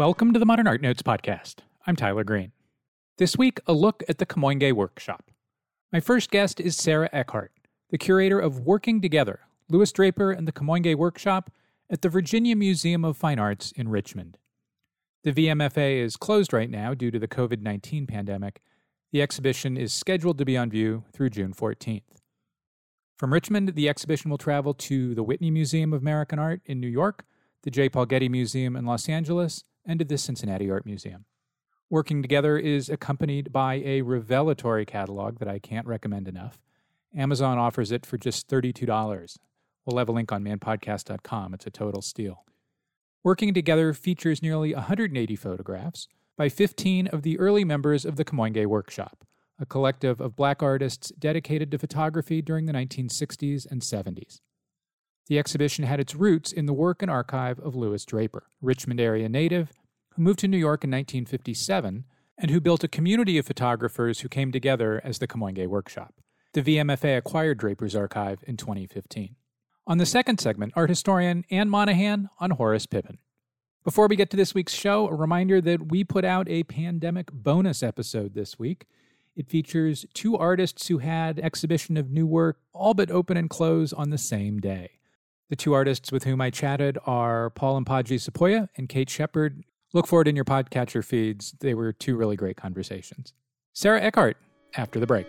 Welcome to the Modern Art Notes podcast. I'm Tyler Green. This week, a look at the Kamoinge Workshop. My first guest is Sarah Eckhardt, the curator of Working Together, Louis Draper and the Kamoinge Workshop at the Virginia Museum of Fine Arts in Richmond. The VMFA is closed right now due to the COVID 19 pandemic. The exhibition is scheduled to be on view through June 14th. From Richmond, the exhibition will travel to the Whitney Museum of American Art in New York, the J. Paul Getty Museum in Los Angeles, and to the Cincinnati Art Museum. Working Together is accompanied by a revelatory catalog that I can't recommend enough. Amazon offers it for just $32. We'll have a link on manpodcast.com. It's a total steal. Working Together features nearly 180 photographs by 15 of the early members of the Kamoinge Workshop, a collective of black artists dedicated to photography during the 1960s and 70s. The exhibition had its roots in the work and archive of Louis Draper, Richmond area native who moved to New York in 1957 and who built a community of photographers who came together as the Kamoinge Workshop. The VMFA acquired Draper's archive in 2015. On the second segment, art historian Anne Monahan on Horace Pippin. Before we get to this week's show, a reminder that we put out a pandemic bonus episode this week. It features two artists who had exhibition of new work all but open and close on the same day. The two artists with whom I chatted are Paul Mpagi Sepuya and Kate Shepherd. Look for it in your podcatcher feeds. They were two really great conversations. Sarah Eckhardt, after the break.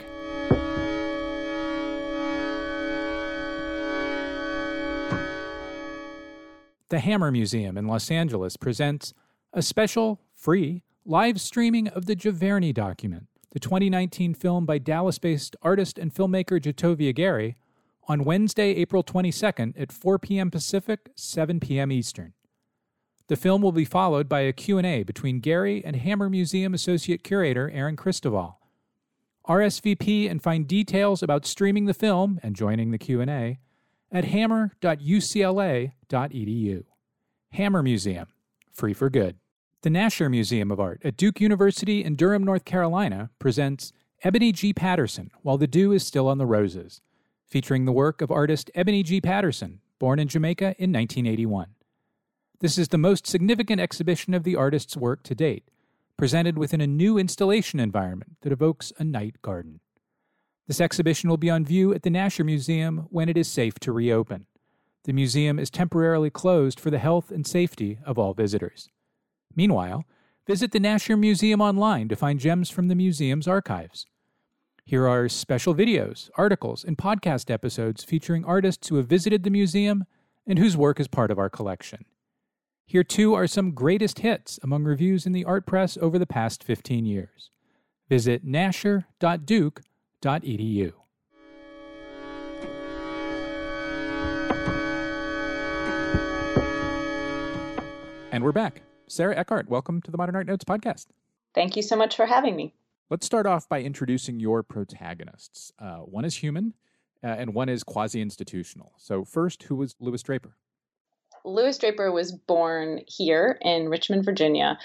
The Hammer Museum in Los Angeles presents a special, free, live streaming of the Giverny document, the 2019 film by Dallas based artist and filmmaker Ja'Tovia Gary, on Wednesday, April 22nd at 4 p.m. Pacific, 7 p.m. Eastern. The film will be followed by a Q&A between Gary and Hammer Museum Associate Curator Erin Christovale. RSVP and find details about streaming the film and joining the Q&A at hammer.ucla.edu. Hammer Museum, free for good. The Nasher Museum of Art at Duke University in Durham, North Carolina presents Ebony G. Patterson While the Dew is Still on the Roses featuring the work of artist Ebony G. Patterson, born in Jamaica in 1981. This is the most significant exhibition of the artist's work to date, presented within a new installation environment that evokes a night garden. This exhibition will be on view at the Nasher Museum when it is safe to reopen. The museum is temporarily closed for the health and safety of all visitors. Meanwhile, visit the Nasher Museum online to find gems from the museum's archives. Here are special videos, articles, and podcast episodes featuring artists who have visited the museum and whose work is part of our collection. Here, too, are some greatest hits among reviews in the art press over the past 15 years. Visit nasher.duke.edu. And we're back. Sarah Eckhardt, welcome to the Modern Art Notes podcast. Thank you so much for having me. Let's start off by introducing your protagonists. Uh, one is human, uh, and one is quasi institutional. So, first, who was Louis Draper? Louis Draper was born here in Richmond, Virginia,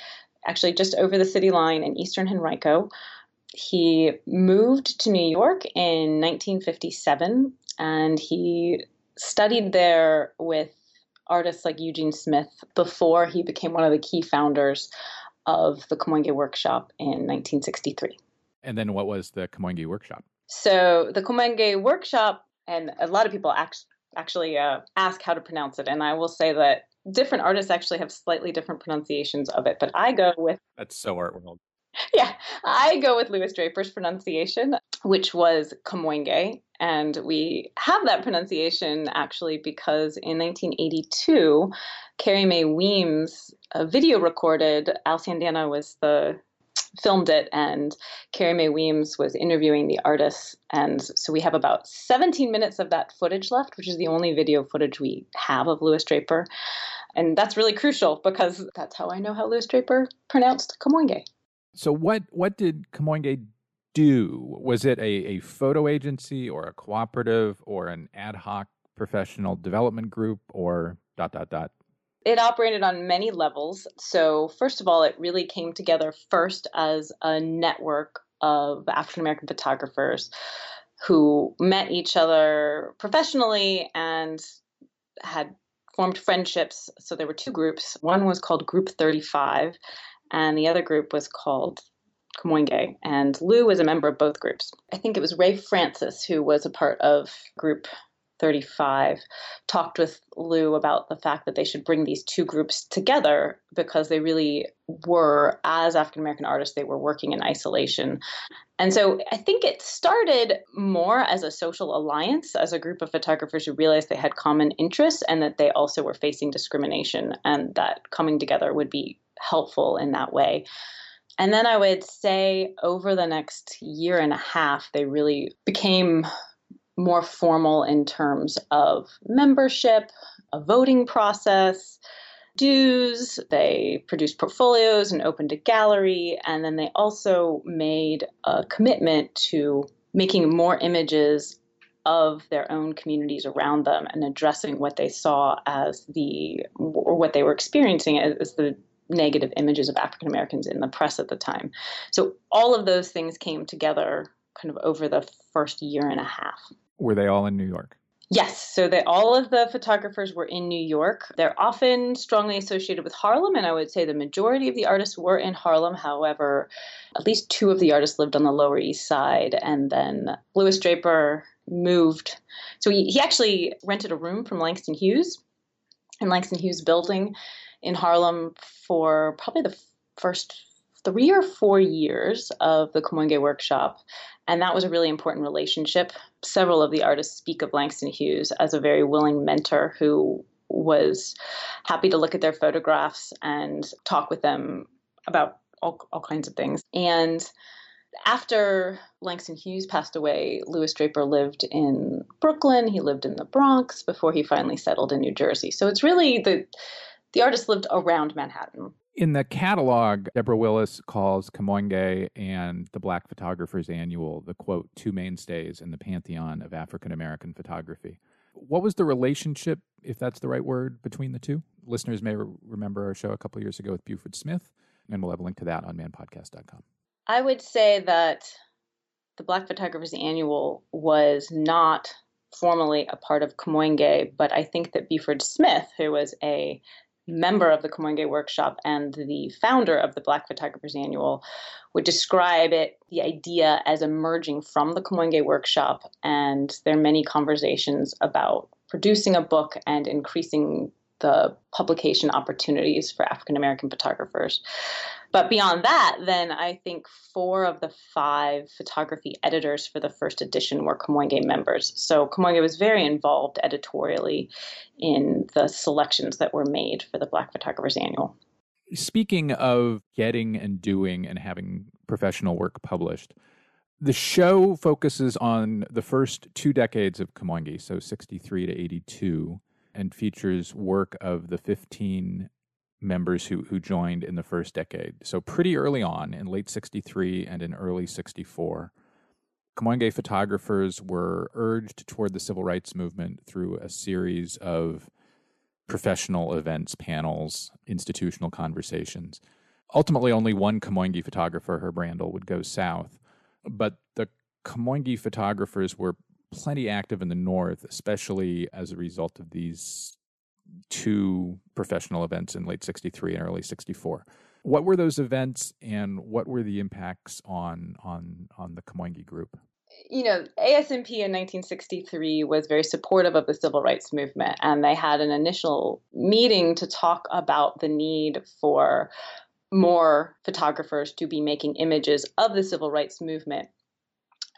actually just over the city line in eastern Henrico. He moved to New York in 1957 and he studied there with artists like Eugene Smith before he became one of the key founders of the Kamoinge Workshop in 1963. And then what was the Kamoinge Workshop? So the Kamoinge Workshop, and a lot of people act- actually uh, ask how to pronounce it, and I will say that different artists actually have slightly different pronunciations of it, but I go with that's so art world. Yeah, I go with Louis Draper's pronunciation, which was Kamoinge, and we have that pronunciation actually because in 1982, Carrie Mae Weems uh, video recorded. Al Sandana was the filmed it, and Carrie Mae Weems was interviewing the artists. And so we have about 17 minutes of that footage left, which is the only video footage we have of Louis Draper. And that's really crucial because that's how I know how Louis Draper pronounced Kamoinge. So what what did Kamoinge do? Was it a, a photo agency or a cooperative or an ad hoc professional development group or dot dot dot? It operated on many levels. So first of all, it really came together first as a network of African American photographers who met each other professionally and had formed friendships. So there were two groups. One was called Group 35, and the other group was called Kamoinge. And Lou was a member of both groups. I think it was Ray Francis who was a part of Group 35 talked with Lou about the fact that they should bring these two groups together because they really were, as African American artists, they were working in isolation. And so I think it started more as a social alliance, as a group of photographers who realized they had common interests and that they also were facing discrimination, and that coming together would be helpful in that way. And then I would say over the next year and a half, they really became more formal in terms of membership, a voting process, dues. They produced portfolios and opened a gallery. And then they also made a commitment to making more images of their own communities around them and addressing what they saw as the, or what they were experiencing as the negative images of African Americans in the press at the time. So all of those things came together kind of over the first year and a half. Were they all in New York? Yes, so that all of the photographers were in New York. They're often strongly associated with Harlem, and I would say the majority of the artists were in Harlem. However, at least two of the artists lived on the Lower East Side, and then Louis Draper moved. So he, he actually rented a room from Langston Hughes in Langston Hughes building in Harlem for probably the first three or four years of the Kamoinge workshop. And that was a really important relationship. Several of the artists speak of Langston Hughes as a very willing mentor who was happy to look at their photographs and talk with them about all, all kinds of things. And after Langston Hughes passed away, Louis Draper lived in Brooklyn. He lived in the Bronx before he finally settled in New Jersey. So it's really the the artist lived around Manhattan. In the catalog, Deborah Willis calls Kamoinge and the Black Photographers Annual the quote, two mainstays in the pantheon of African American photography. What was the relationship, if that's the right word, between the two? Listeners may re- remember our show a couple years ago with Beuford Smith, and we'll have a link to that on manpodcast.com. I would say that the Black Photographers Annual was not formally a part of Kamoinge, but I think that Beuford Smith, who was a member of the Kamoinge Workshop and the founder of the Black Photographers Annual, would describe it, the idea, as emerging from the Kamoinge Workshop. And there are many conversations about producing a book and increasing the publication opportunities for African American photographers. But beyond that, then I think four of the five photography editors for the first edition were Kamoinge members. So Kamoinge was very involved editorially in the selections that were made for the Black Photographers Annual. Speaking of getting and doing and having professional work published, the show focuses on the first two decades of Kamoinge, so 63 to 82, and features work of the 15 members who, who joined in the first decade. So, pretty early on, in late 63 and in early 64, Kamoinge photographers were urged toward the civil rights movement through a series of professional events, panels, institutional conversations. Ultimately, only one Kamoinge photographer, Herb Randall, would go south. But the Kamoinge photographers were plenty active in the North, especially as a result of these two professional events in late 63 and early 64. What were those events and what were the impacts on on on the Kamoinge group? You know, ASMP in 1963 was very supportive of the civil rights movement, and they had an initial meeting to talk about the need for more photographers to be making images of the civil rights movement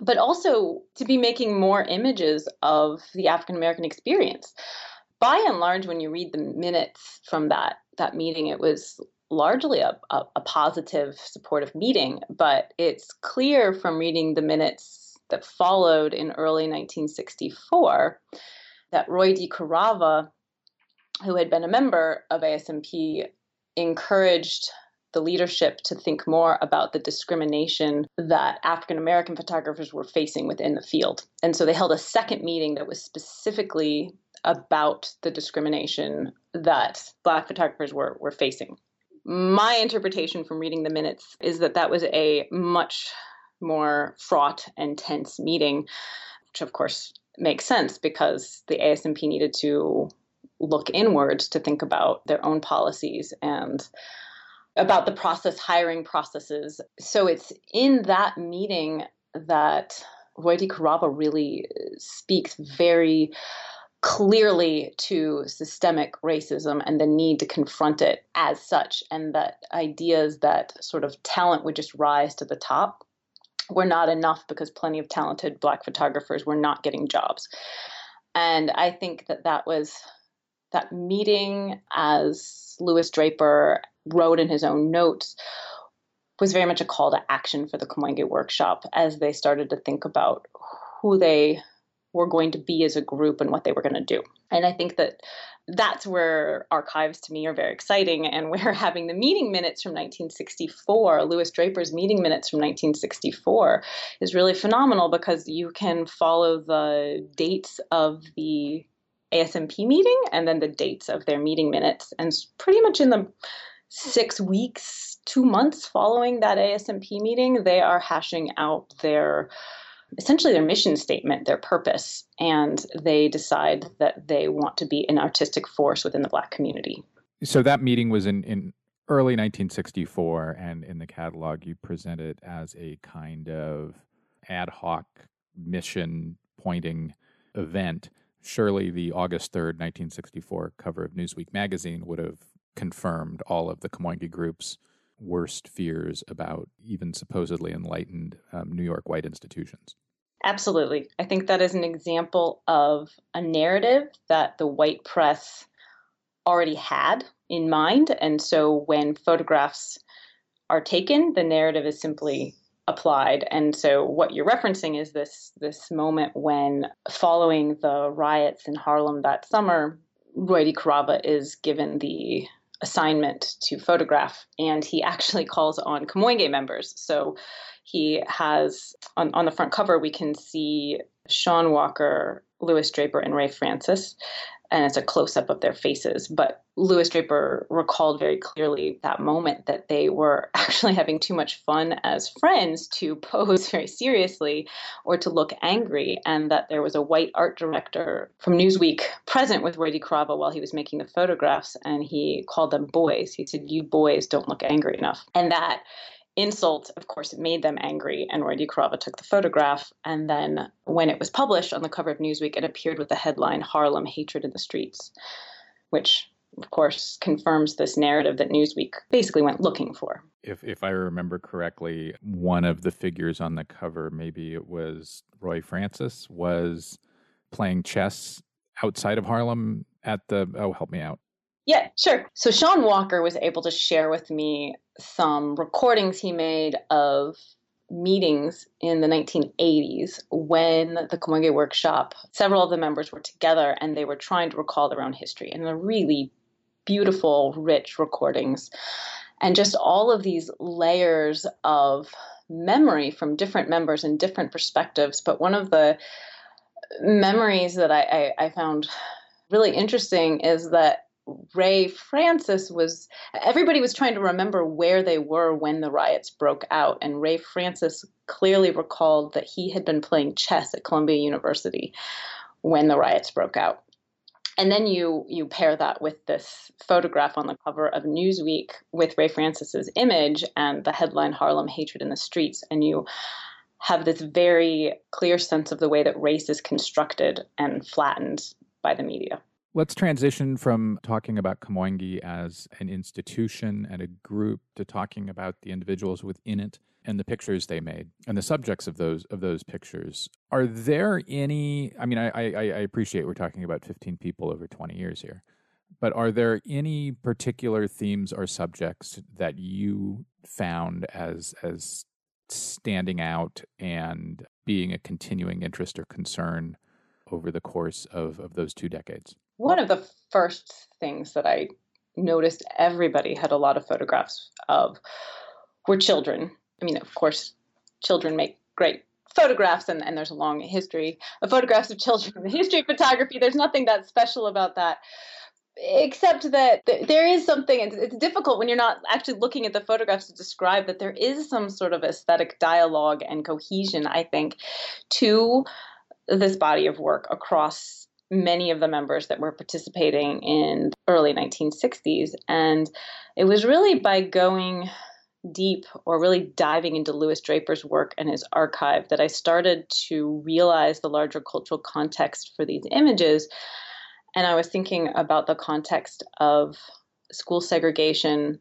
but also to be making more images of the African American experience by and large, when you read the minutes from that that meeting, it was largely a, a, a, positive, supportive meeting. But it's clear from reading the minutes that followed in early 1964 that Roy D. DeCarava, who had been a member of ASMP, encouraged the leadership to think more about the discrimination that African American photographers were facing within the field. And so they held a second meeting that was specifically about the discrimination that Black photographers were, were facing. My interpretation from reading the minutes is that that was a much more fraught and tense meeting, which of course makes sense because the ASMP needed to look inwards to think about their own policies and about the process hiring processes. So it's in that meeting that Roy Carrabba really speaks very clearly to systemic racism and the need to confront it as such, and that ideas that sort of talent would just rise to the top were not enough because plenty of talented black photographers were not getting jobs. And I think that that was that meeting, as Louis Draper wrote in his own notes, was very much a call to action for the Kamoinge workshop as they started to think about who they were going to be as a group and what they were going to do. And I think that that's where archives to me are very exciting. And we're having the meeting minutes from 1964, Louis Draper's meeting minutes from 1964 is really phenomenal because you can follow the dates of the ASMP meeting and then the dates of their meeting minutes. And pretty much in the six weeks, two months following that ASMP meeting, they are hashing out their essentially their mission statement, their purpose, and they decide that they want to be an artistic force within the Black community. So that meeting was in, in early 1964, and in the catalog, you present it as a kind of ad hoc mission pointing event. Surely the August 3rd, 1964 cover of Newsweek magazine would have confirmed all of the Kamoinge group's worst fears about even supposedly enlightened um, New York white institutions. Absolutely. I think that is an example of a narrative that the white press already had in mind. And so when photographs are taken, the narrative is simply applied. And so what you're referencing is this this moment when following the riots in Harlem that summer, Roy DeCarava is given the assignment to photograph, and he actually calls on Kamoinge members. So he has on, on the front cover, we can see Shawn Walker, Louis Draper, and Ray Francis and it's a close up of their faces. But Louis Draper recalled very clearly that moment that they were actually having too much fun as friends to pose very seriously or to look angry, and that there was a white art director from Newsweek present with Roy DeCarava while he was making the photographs, and he called them boys. He said, You boys don't look angry enough. And that insult, of course, it made them angry, and Roy DeCarava took the photograph. And then when it was published on the cover of Newsweek, it appeared with the headline Harlem Hatred in the Streets, which, of course, confirms this narrative that Newsweek basically went looking for. If, if I remember correctly, one of the figures on the cover, maybe it was Roy Francis, was playing chess outside of Harlem at the, oh, help me out. Yeah, sure. So Shawn Walker was able to share with me some recordings he made of meetings in the 1980s when the Kamoinge workshop, several of the members were together and they were trying to recall their own history. And they're really beautiful, rich recordings. And just all of these layers of memory from different members and different perspectives. But one of the memories that I, I, I found really interesting is that Ray Francis was, everybody was trying to remember where they were when the riots broke out. And Ray Francis clearly recalled that he had been playing chess at Columbia University when the riots broke out. And then you you pair that with this photograph on the cover of Newsweek with Ray Francis's image and the headline Harlem Hatred in the Streets and you have this very clear sense of the way that race is constructed and flattened by the media. Let's transition from talking about Kamoinge as an institution and a group to talking about the individuals within it and the pictures they made and the subjects of those of those pictures. Are there any? I mean, I, I, I appreciate we're talking about 15 people over 20 years here, but are there any particular themes or subjects that you found as as standing out and being a continuing interest or concern over the course of, of those two decades? One of the first things that I noticed everybody had a lot of photographs of were children. I mean, of course, children make great photographs, and, and there's a long history of photographs of children in the history of photography. There's nothing that special about that. Except that there is something, it's difficult when you're not actually looking at the photographs to describe that there is some sort of aesthetic dialogue and cohesion, I think, to this body of work across many of the members that were participating in the early 1960s. And it was really by going deep or really diving into Louis Draper's work and his archive that I started to realize the larger cultural context for these images. And I was thinking about the context of school segregation,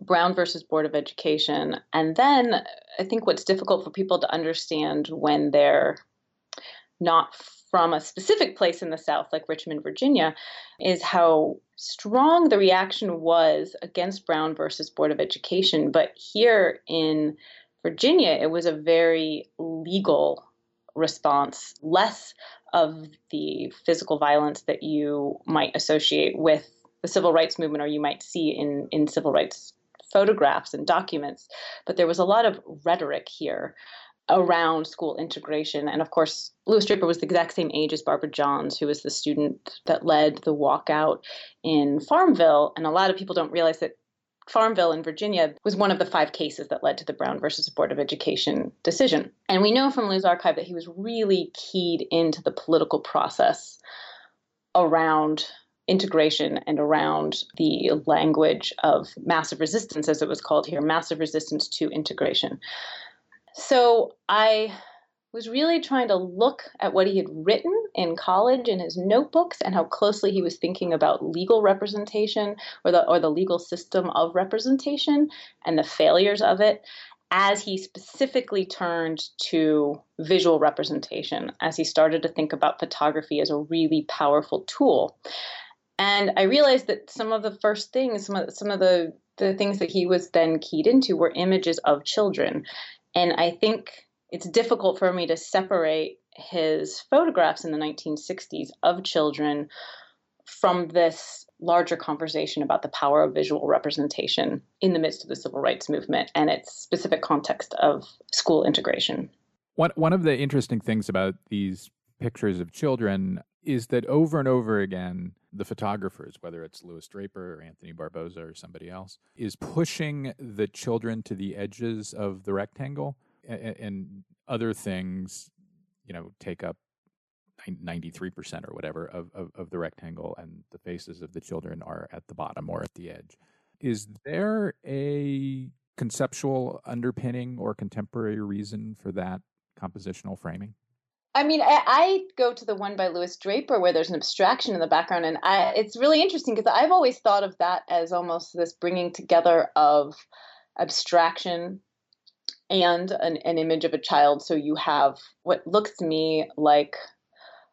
Brown versus Board of Education. And then I think what's difficult for people to understand when they're not from a specific place in the South, like Richmond, Virginia, is how strong the reaction was against Brown versus Board of Education. But here in Virginia, it was a very legal response, less of the physical violence that you might associate with the civil rights movement or you might see in, in civil rights photographs and documents. But there was a lot of rhetoric here around school integration. And of course, Louis Draper was the exact same age as Barbara Johns, who was the student that led the walkout in Farmville. And a lot of people don't realize that Farmville in Virginia was one of the five cases that led to the Brown versus Board of Education decision. And we know from Lou's archive that he was really keyed into the political process around integration and around the language of massive resistance, as it was called here, massive resistance to integration. So I was really trying to look at what he had written in college in his notebooks and how closely he was thinking about legal representation or the or the legal system of representation and the failures of it as he specifically turned to visual representation as he started to think about photography as a really powerful tool. And i realized that some of the first things some of some of the the things that he was then keyed into were images of children and I think it's difficult for me to separate his photographs in the 1960s of children from this larger conversation about the power of visual representation in the midst of the civil rights movement and its specific context of school integration. One, one of the interesting things about these pictures of children is that over and over again, the photographers, whether it's Louis Draper or Anthony Barboza or somebody else, is pushing the children to the edges of the rectangle and, and other things, you know, take up 93% or whatever of, of, of the rectangle and the faces of the children are at the bottom or at the edge. Is there a conceptual underpinning or contemporary reason for that compositional framing? I mean, I, I, go to the one by Louis Draper where there's an abstraction in the background, and I, it's really interesting because I've always thought of that as almost this bringing together of abstraction and an, an image of a child. So you have what looks to me like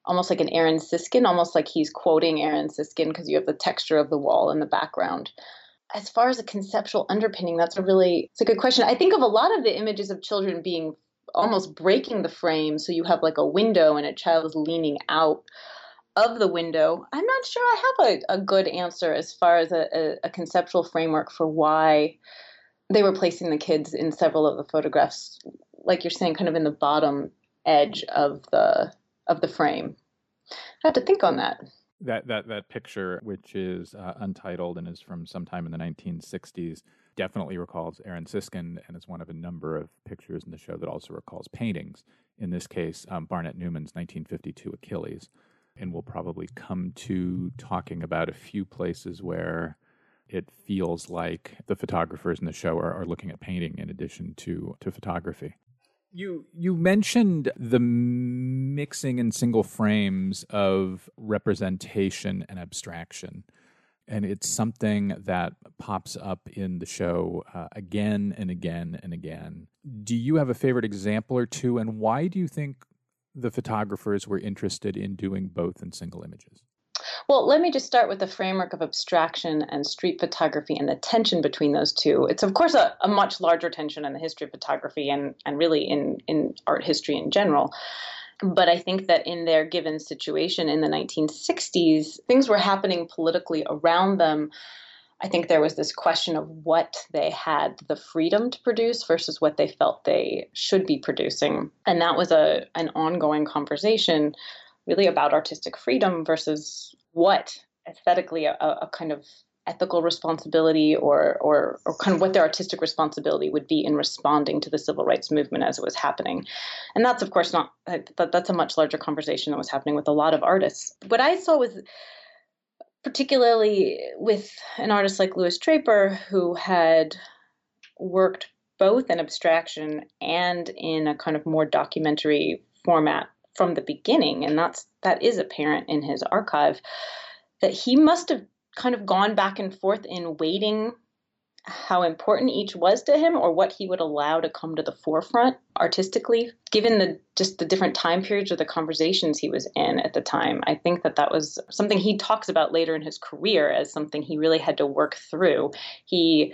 almost like an Aaron Siskind, almost like he's quoting Aaron Siskind because you have the texture of the wall in the background. As far as a conceptual underpinning, that's a really it's a good question. I think of a lot of the images of children being almost breaking the frame so you have like a window and a child is leaning out of the window. I'm not sure i have a, a good answer as far as a, a, a conceptual framework for why they were placing the kids in several of the photographs like you're saying kind of in the bottom edge of the of the frame. I have to think on that. That that that picture which is uh, untitled and is from sometime in the 1960s definitely recalls Aaron Siskind and is one of a number of pictures in the show that also recalls paintings. In this case, um, Barnett Newman's 1952 Achilles. And we'll probably come to talking about a few places where it feels like the photographers in the show are, are looking at painting in addition to, to photography. You you mentioned the mixing in single frames of representation and abstraction and it's something that pops up in the show uh, again and again and again. Do you have a favorite example or two, and why do you think the photographers were interested in doing both in single images? Well, let me just start with the framework of abstraction and street photography and the tension between those two. It's, of course, a, a much larger tension in the history of photography and, and really in, in art history in general. But I think that in their given situation in the 1960s, things were happening politically around them. I think there was this question of what they had the freedom to produce versus what they felt they should be producing. And that was a an ongoing conversation really about artistic freedom versus what aesthetically a, a kind of ethical responsibility or, or, or kind of what their artistic responsibility would be in responding to the civil rights movement as it was happening. And that's, of course, not that, that's a much larger conversation that was happening with a lot of artists. What I saw was particularly with an artist like Louis Draper, who had worked both in abstraction and in a kind of more documentary format from the beginning, and that's that is apparent in his archive, that he must have kind of gone back and forth in weighting how important each was to him or what he would allow to come to the forefront artistically given the just the different time periods or the conversations he was in at the time. I think that that was something he talks about later in his career as something he really had to work through. He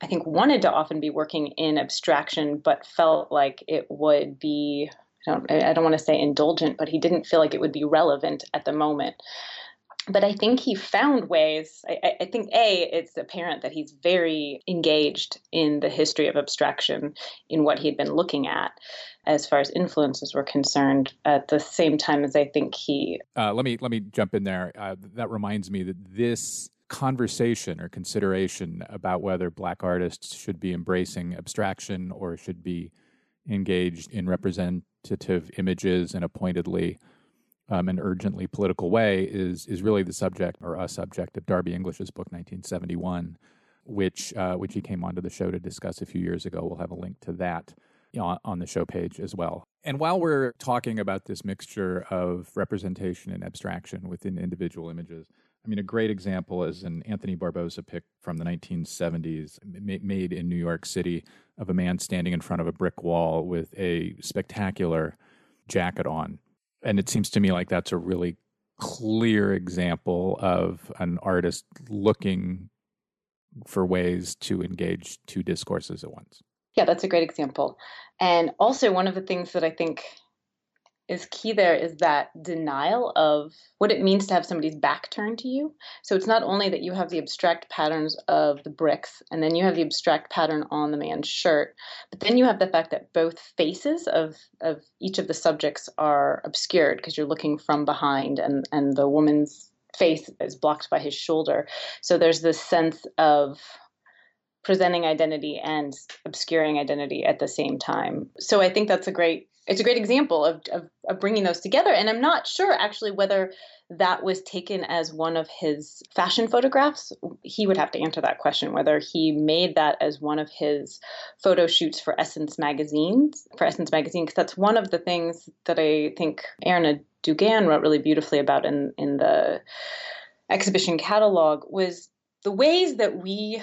i think wanted to often be working in abstraction but felt like it would be I don't, I don't want to say indulgent, but he didn't feel like it would be relevant at the moment but I think he found ways. I, I, think a it's apparent that he's very engaged in the history of abstraction in what he'd been looking at, as far as influences were concerned. At the same time as I think he. Uh, let me let me jump in there. Uh, that reminds me that this conversation or consideration about whether black artists should be embracing abstraction or should be engaged in representative images and appointedly um, an urgently political way is is really the subject or a subject of Darby English's book 1971, which uh, which he came onto the show to discuss a few years ago. We'll have a link to that you know, on the show page as well. And while we're talking about this mixture of representation and abstraction within individual images, I mean, a great example is an Anthony Barboza pic from the 1970s, made in New York City, of a man standing in front of a brick wall with a spectacular jacket on and it seems to me like that's a really clear example of an artist looking for ways to engage two discourses at once. Yeah, that's a great example. And also, one of the things that I think is key there is that denial of what it means to have somebody's back turned to you. So it's not only that you have the abstract patterns of the bricks and then you have the abstract pattern on the man's shirt, but then you have the fact that both faces of, of each of the subjects are obscured because you're looking from behind and, and the woman's face is blocked by his shoulder. So there's this sense of presenting identity and obscuring identity at the same time. So I think that's a great it's a great example of, of, of bringing those together. And I'm not sure actually whether that was taken as one of his fashion photographs. He would have to answer that question whether he made that as one of his photo shoots for Essence magazines for Essence magazine because that's one of the things that I think Erna Dugan wrote really beautifully about in in the exhibition catalog was the ways that we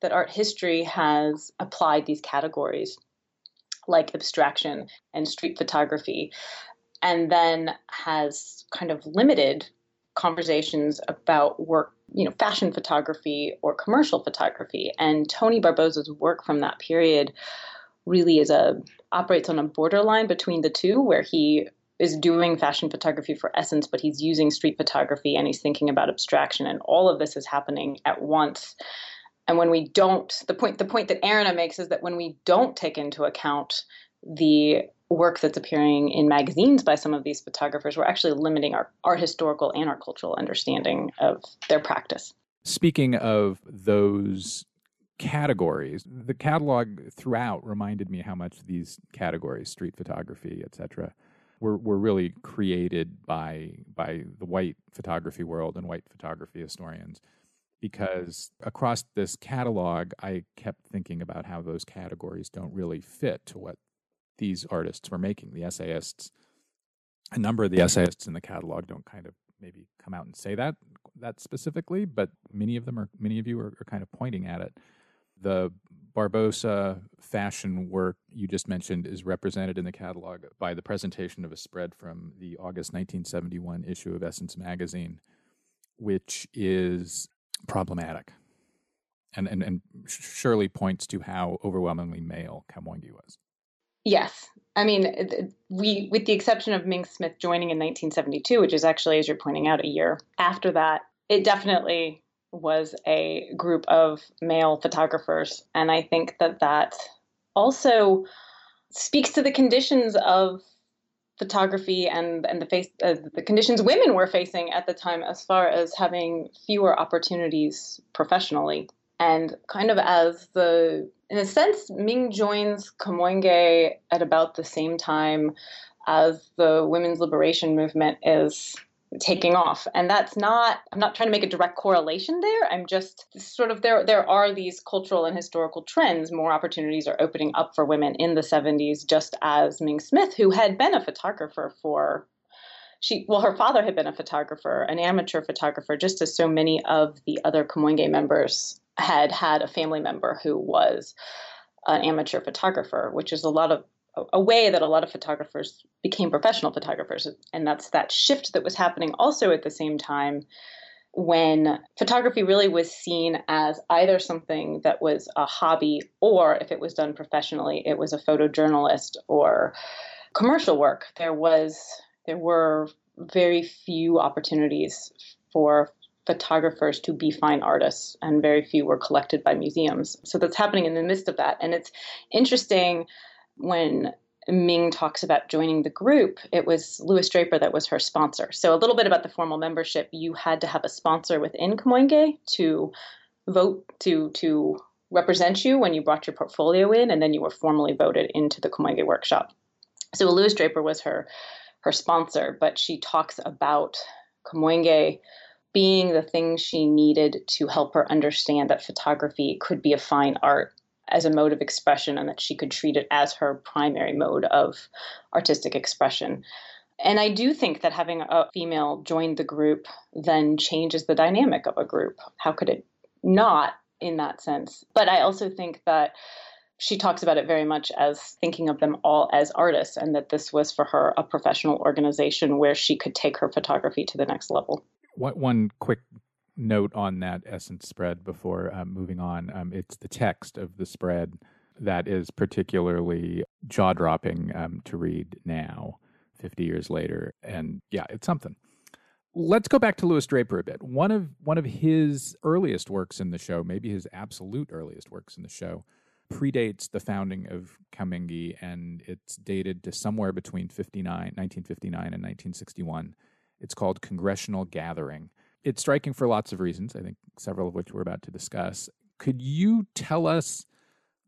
that art history has applied these categories like abstraction and street photography, and then has kind of limited conversations about work, you know, fashion photography or commercial photography. And Tony Barboza's work from that period really is a operates on a borderline between the two, where he is doing fashion photography for essence, but he's using street photography and he's thinking about abstraction, and all of this is happening at once. And when we don't, the point the point that Erna makes is that when we don't take into account the work that's appearing in magazines by some of these photographers, we're actually limiting our, our historical and our cultural understanding of their practice. Speaking of those categories, the catalog throughout reminded me how much these categories, street photography, etc., were, were really created by by the white photography world and white photography historians because across this catalog, I kept thinking about how those categories don't really fit to what these artists were making. The essayists, a number of the essayists in the catalog don't kind of maybe come out and say that that specifically, but many of them are many of you are, are kind of pointing at it. The Barboza fashion work you just mentioned is represented in the catalog by the presentation of a spread from the August 1971 issue of Essence magazine, which is problematic and, and, and surely points to how overwhelmingly male Kamoinge was. Yes. I mean, we, with the exception of Ming Smith joining in 1972, which is actually, as you're pointing out, a year after that, it definitely was a group of male photographers. And I think that that also speaks to the conditions of photography and and the face uh, the conditions women were facing at the time as far as having fewer opportunities professionally. And kind of as the in a sense ming joins Kamoinge at about the same time as the women's liberation movement is taking off. And that's not i'm not trying to make a direct correlation there. I'm just sort of there there are these cultural and historical trends. More opportunities are opening up for women in the 70s just as ming smith who had been a photographer for she well her father had been a photographer an amateur photographer just as so many of the other Kamoinge members had had a family member who was an amateur photographer which is a lot of a way that a lot of photographers became professional photographers. And that's that shift that was happening also at the same time when photography really was seen as either something that was a hobby or if it was done professionally, it was a photojournalist or commercial work. There was there were very few opportunities for photographers to be fine artists, and very few were collected by museums. So that's happening in the midst of that. And it's interesting when Ming talks about joining the group, it was Louis Draper that was her sponsor. So a little bit about the formal membership, you had to have a sponsor within Kamoinge to vote to to represent you when you brought your portfolio in, and then you were formally voted into the Kamoinge workshop. So Louis Draper was her her sponsor, but she talks about Kamoinge being the thing she needed to help her understand that photography could be a fine art as a mode of expression and that she could treat it as her primary mode of artistic expression. And I do think that having a female join the group then changes the dynamic of a group. How could it not in that sense? But I also think that she talks about it very much as thinking of them all as artists and that this was for her a professional organization where she could take her photography to the next level. What one quick note on that essence spread before um, moving on. Um, it's the text of the spread that is particularly jaw dropping um, to read now, 50 years later. And yeah, it's something. Let's go back to Louis Draper a bit. One of one of his earliest works in the show, maybe his absolute earliest works in the show, predates the founding of Kamoinge, and it's dated to somewhere between 59, 1959 and 1961. It's called Congressional Gathering it's striking for lots of reasons, I think several of which we're about to discuss. Could you tell us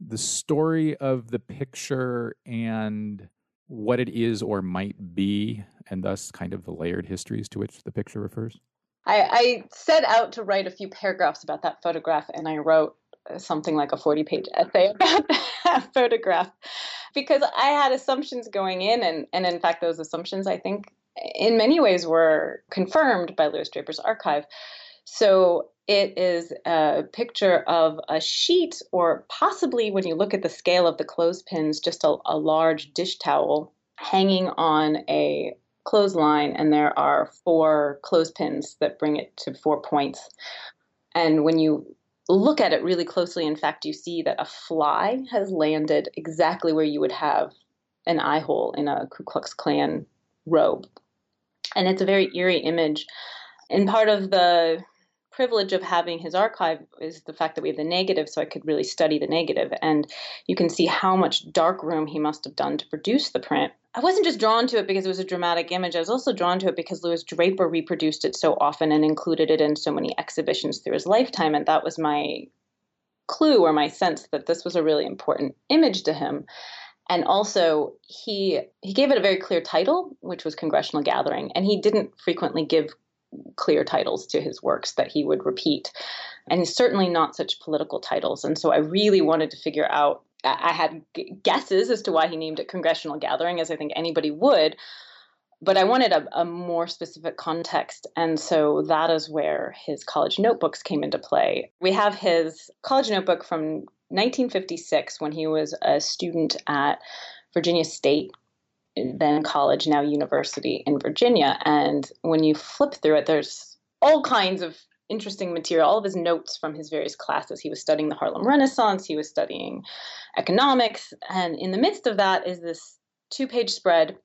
the story of the picture and what it is or might be, and thus kind of the layered histories to which the picture refers? I, I set out to write a few paragraphs about that photograph, and I wrote uh, something like a 40 page essay about that photograph because I had assumptions going in, and, and in fact, those assumptions I think in many ways were confirmed by Louis Draper's archive. So it is a picture of a sheet, or possibly when you look at the scale of the clothespins, just a, a large dish towel hanging on a clothesline, and there are four clothespins that bring it to four points. And when you look at it really closely, in fact, you see that a fly has landed exactly where you would have an eye hole in a Ku Klux Klan robe. And it's a very eerie image. And part of the privilege of having his archive is the fact that we have the negative, so I could really study the negative. And you can see how much dark room he must have done to produce the print. I wasn't just drawn to it because it was a dramatic image. I was also drawn to it because Louis Draper reproduced it so often and included it in so many exhibitions through his lifetime. And that was my clue or my sense that this was a really important image to him and also he he gave it a very clear title which was congressional gathering and he didn't frequently give clear titles to his works that he would repeat and certainly not such political titles and so i really wanted to figure out i had guesses as to why he named it congressional gathering as i think anybody would but I wanted a, a, more specific context. And so that is where his college notebooks came into play. We have his college notebook from 1956 when he was a student at Virginia State, then college, now university in Virginia. And when you flip through it, there's all kinds of interesting material, all of his notes from his various classes. He was studying the Harlem Renaissance, he was studying economics. And in the midst of that is this two page spread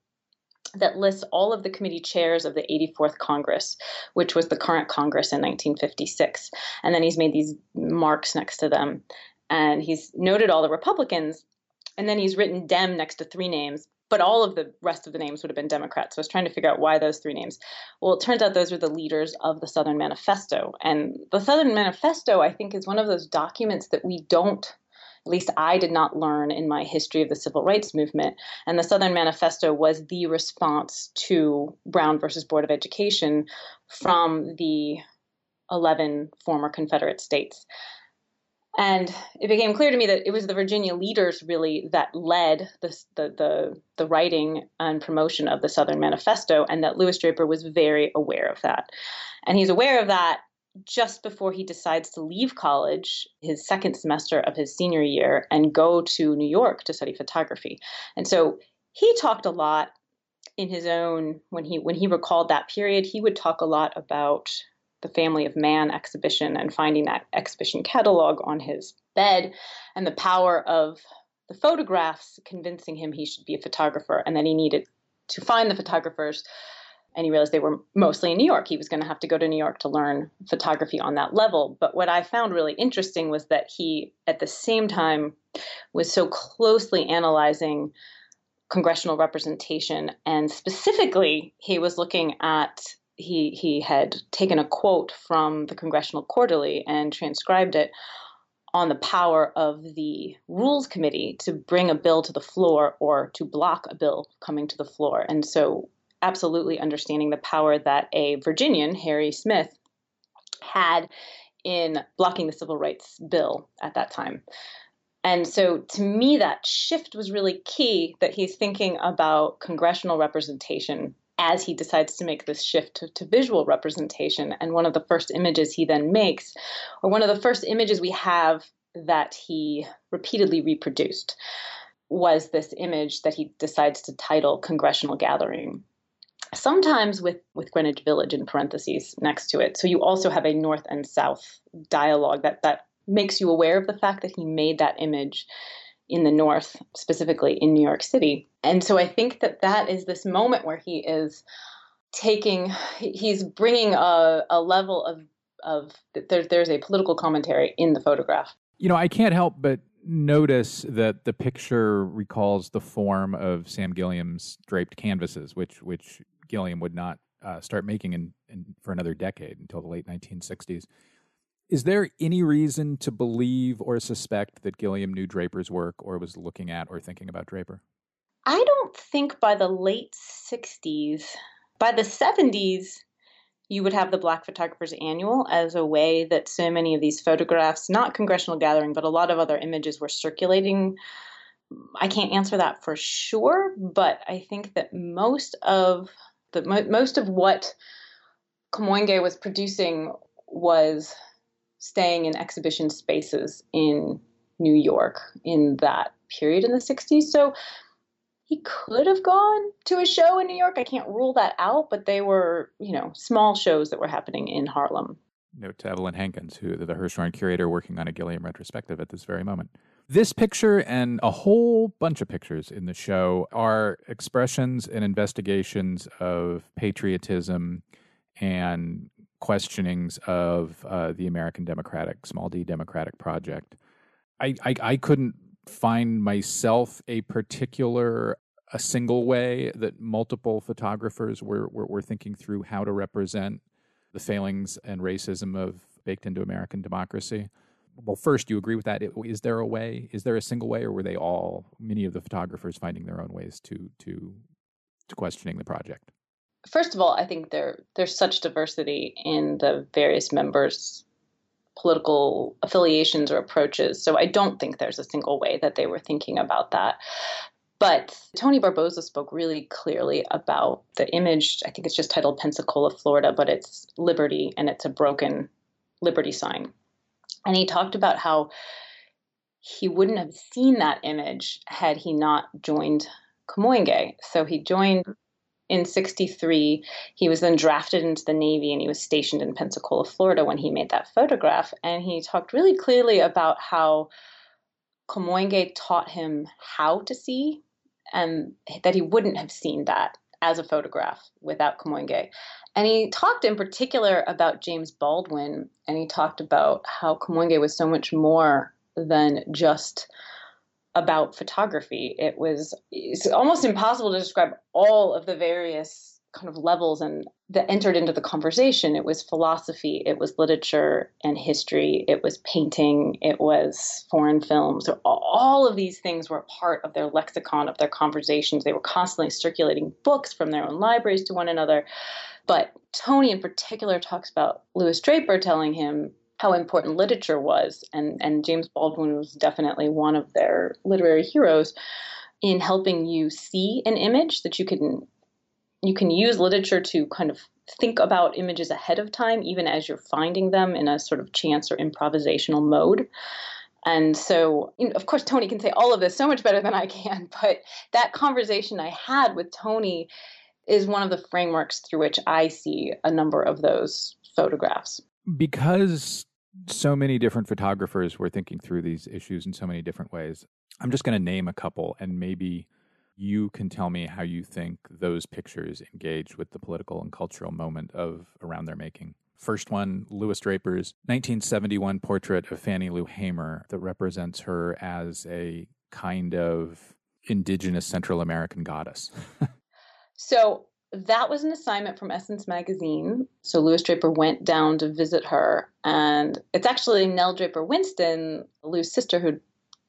that lists all of the committee chairs of the 84th Congress, which was the current Congress in 1956. And then he's made these marks next to them and he's noted all the Republicans, and then he's written Dem next to three names. but all of the rest of the names would have been Democrats. So I was trying to figure out why those three names. Well, it turns out those were the leaders of the Southern Manifesto. And the Southern Manifesto, I think, is one of those documents that we don't at least I did not learn in my history of the civil rights movement. And the Southern Manifesto was the response to Brown versus Board of Education from the 11 former Confederate states. And it became clear to me that it was the Virginia leaders really that led the, the, the, the, writing and promotion of the Southern Manifesto, and that Louis Draper was very aware of that. And he's aware of that just before he decides to leave college, his second semester of his senior year, and go to New York to study photography. And so he talked a lot in his own when he when he recalled that period he would talk a lot about the Family of Man exhibition and finding that exhibition catalog on his bed and the power of the photographs convincing him he should be a photographer and that he needed to find the photographers and he realized they were mostly in New York. He was going to have to go to New York to learn photography on that level. But what I found really interesting was that he, at the same time, was so closely analyzing congressional representation. And specifically, he was looking at he he had taken a quote from the Congressional Quarterly and transcribed it on the power of the Rules Committee to bring a bill to the floor or to block a bill coming to the floor. And so, absolutely understanding the power that a Virginian, Harry Smith, had in blocking the civil rights bill at that time. And so to me, that shift was really key that he's thinking about congressional representation as he decides to make this shift to, to, visual representation. And one of the first images he then makes, or one of the first images we have that he repeatedly reproduced, was this image that he decides to title Congressional Gathering. Sometimes with, with Greenwich Village in parentheses next to it. So you also have a north and south dialogue that, that makes you aware of the fact that he made that image in the North, specifically in New York City. And so I think that that is this moment where he is taking, he's bringing a, a level of, of there, there's a political commentary in the photograph. You know, I can't help but notice that the picture recalls the form of Sam Gilliam's draped canvases, which which Gilliam would not uh, start making in, in, for another decade until the late 1960s. Is there any reason to believe or suspect that Gilliam knew Draper's work or was looking at or thinking about Draper? I don't think by the late 60s, by the 70s, you would have the Black Photographers Annual as a way that so many of these photographs, not congressional gathering, but a lot of other images were circulating. I can't answer that for sure, but I think that most of the most of what Kamoinge was producing was staying in exhibition spaces in New York in that period in the 60s. So he could have gone to a show in New York. I can't rule that out, but they were, you know, small shows that were happening in Harlem. Note to Evelyn Hankins, who the Hirshhorn curator working on a Gilliam retrospective at this very moment. This picture and a whole bunch of pictures in the show are expressions and investigations of patriotism and questionings of uh, the American Democratic, small d Democratic project. I, I, I couldn't find myself a particular a single way that multiple photographers were, were, were thinking through how to represent the failings and racism of baked into American democracy. Well, first, you agree with that? Is there a way? Is there a single way, or were they all many of the photographers finding their own ways to to to questioning the project? First of all, I think there there's such diversity in the various members' political affiliations or approaches. So I don't think there's a single way that they were thinking about that. But Tony Barboza spoke really clearly about the image. I think it's just titled Pensacola, Florida, but it's Liberty and it's a broken Liberty sign. And he talked about how he wouldn't have seen that image had he not joined Kamoinge. So he joined in 63 he was then drafted into the navy and he was stationed in pensacola florida when he made that photograph and he talked really clearly about how Kamoinge taught him how to see and that he wouldn't have seen that as a photograph without Kamoinge. And he talked in particular about James Baldwin and he talked about how Kamoinge was so much more than just about photography. It was it's almost impossible to describe all of the various kind of levels and that entered into the conversation. It was philosophy, it was literature and history, it was painting, it was foreign films. So all of these things were part of their lexicon, of their conversations. They were constantly circulating books from their own libraries to one another. But Tony, in particular, talks about Louis Draper telling him how important literature was, and, and James Baldwin was definitely one of their literary heroes in helping you see an image that you can you can use literature to kind of think about images ahead of time, even as you're finding them in a sort of chance or improvisational mode. And so, of course, Tony can say all of this so much better than I can, but that conversation I had with Tony is one of the frameworks through which I see a number of those photographs. Because so many different photographers were thinking through these issues in so many different ways, I'm just going to name a couple and maybe you can tell me how you think those pictures engage with the political and cultural moment of around their making. First one, Louis Draper's 1971 portrait of Fannie Lou Hamer that represents her as a kind of indigenous Central American goddess. so that was an assignment from Essence magazine. So Louis Draper went down to visit her, and it's actually Nell Draper Winston, Lou's sister, who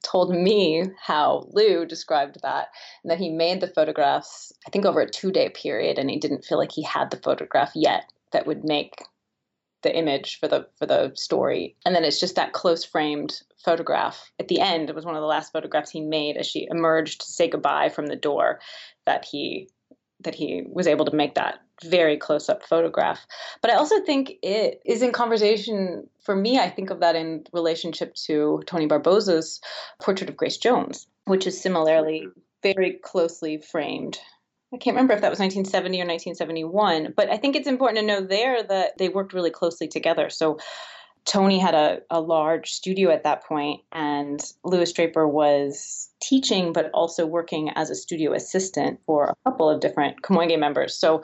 told me how Lou described that, and that he made the photographs, I think, over a two day period, and he didn't feel like he had the photograph yet that would make the image for the for the story. And then it's just that close framed photograph at the end. It was one of the last photographs he made as she emerged to say goodbye from the door that he that he was able to make that very close up photograph. But I also think it is in conversation for me. I think of that in relationship to Tony Barboza's portrait of Grace Jones, which is similarly mm-hmm. very closely framed. I can't remember if that was 1970 or 1971, but I think it's important to know there that they worked really closely together. So Tony had a, a large studio at that point, and Louis Draper was teaching, but also working as a studio assistant for a couple of different Kamoinge members. So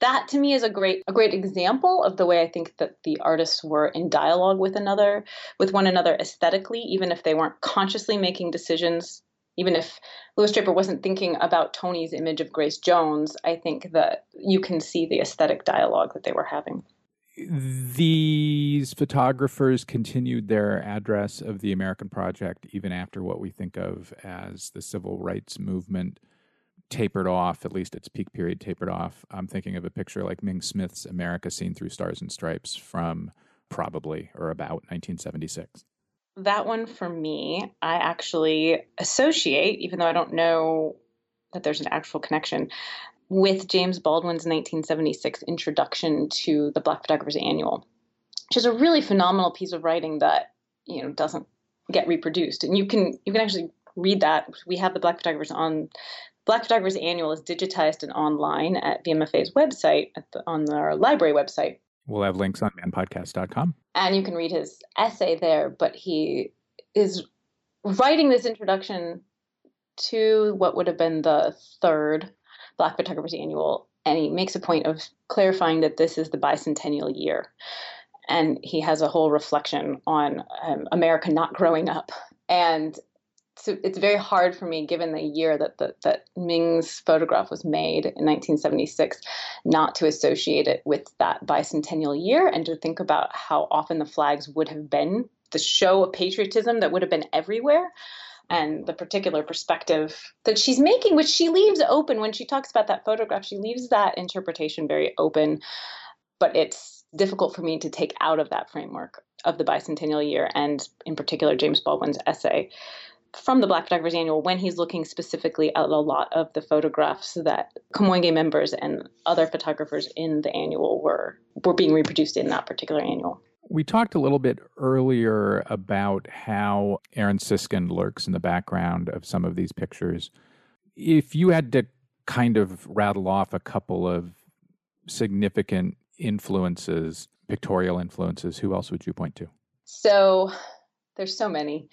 that to me is a great a great example of the way I think that the artists were in dialogue with another with one another aesthetically, even if they weren't consciously making decisions. Even if Louis Draper wasn't thinking about Tony's image of Grace Jones, I think that you can see the aesthetic dialogue that they were having. These photographers continued their address of the American Project even after what we think of as the civil rights movement tapered off, at least its peak period tapered off. I'm thinking of a picture like Ming Smith's America Seen Through Stars and Stripes from probably or about 1976. That one for me, I actually associate, even though I don't know that there's an actual connection, with James Baldwin's 1976 introduction to the Black Photographers Annual, which is a really phenomenal piece of writing that you know doesn't get reproduced. And you can you can actually read that. We have the Black Photographers on Black Photographers Annual is digitized and online at VMFA's website, the, on our library website. We'll have links on manpodcast.com. And you can read his essay there, but he is writing this introduction to what would have been the third Black Photographers Annual, and he makes a point of clarifying that this is the bicentennial year. And he has a whole reflection on um, America not growing up. And so it's very hard for me, given the year that the, that Ming's photograph was made in 1976, not to associate it with that bicentennial year and to think about how often the flags would have been the show of patriotism that would have been everywhere. And the particular perspective that she's making, which she leaves open when she talks about that photograph, she leaves that interpretation very open. But it's difficult for me to take out of that framework of the bicentennial year, and in particular, James Baldwin's essay from the Black Photographers Annual when he's looking specifically at a lot of the photographs that Kamoinge members and other photographers in the annual were were being reproduced in that particular annual. We talked a little bit earlier about how Aaron Siskind lurks in the background of some of these pictures. If you had to kind of rattle off a couple of significant influences, pictorial influences, who else would you point to? So there's so many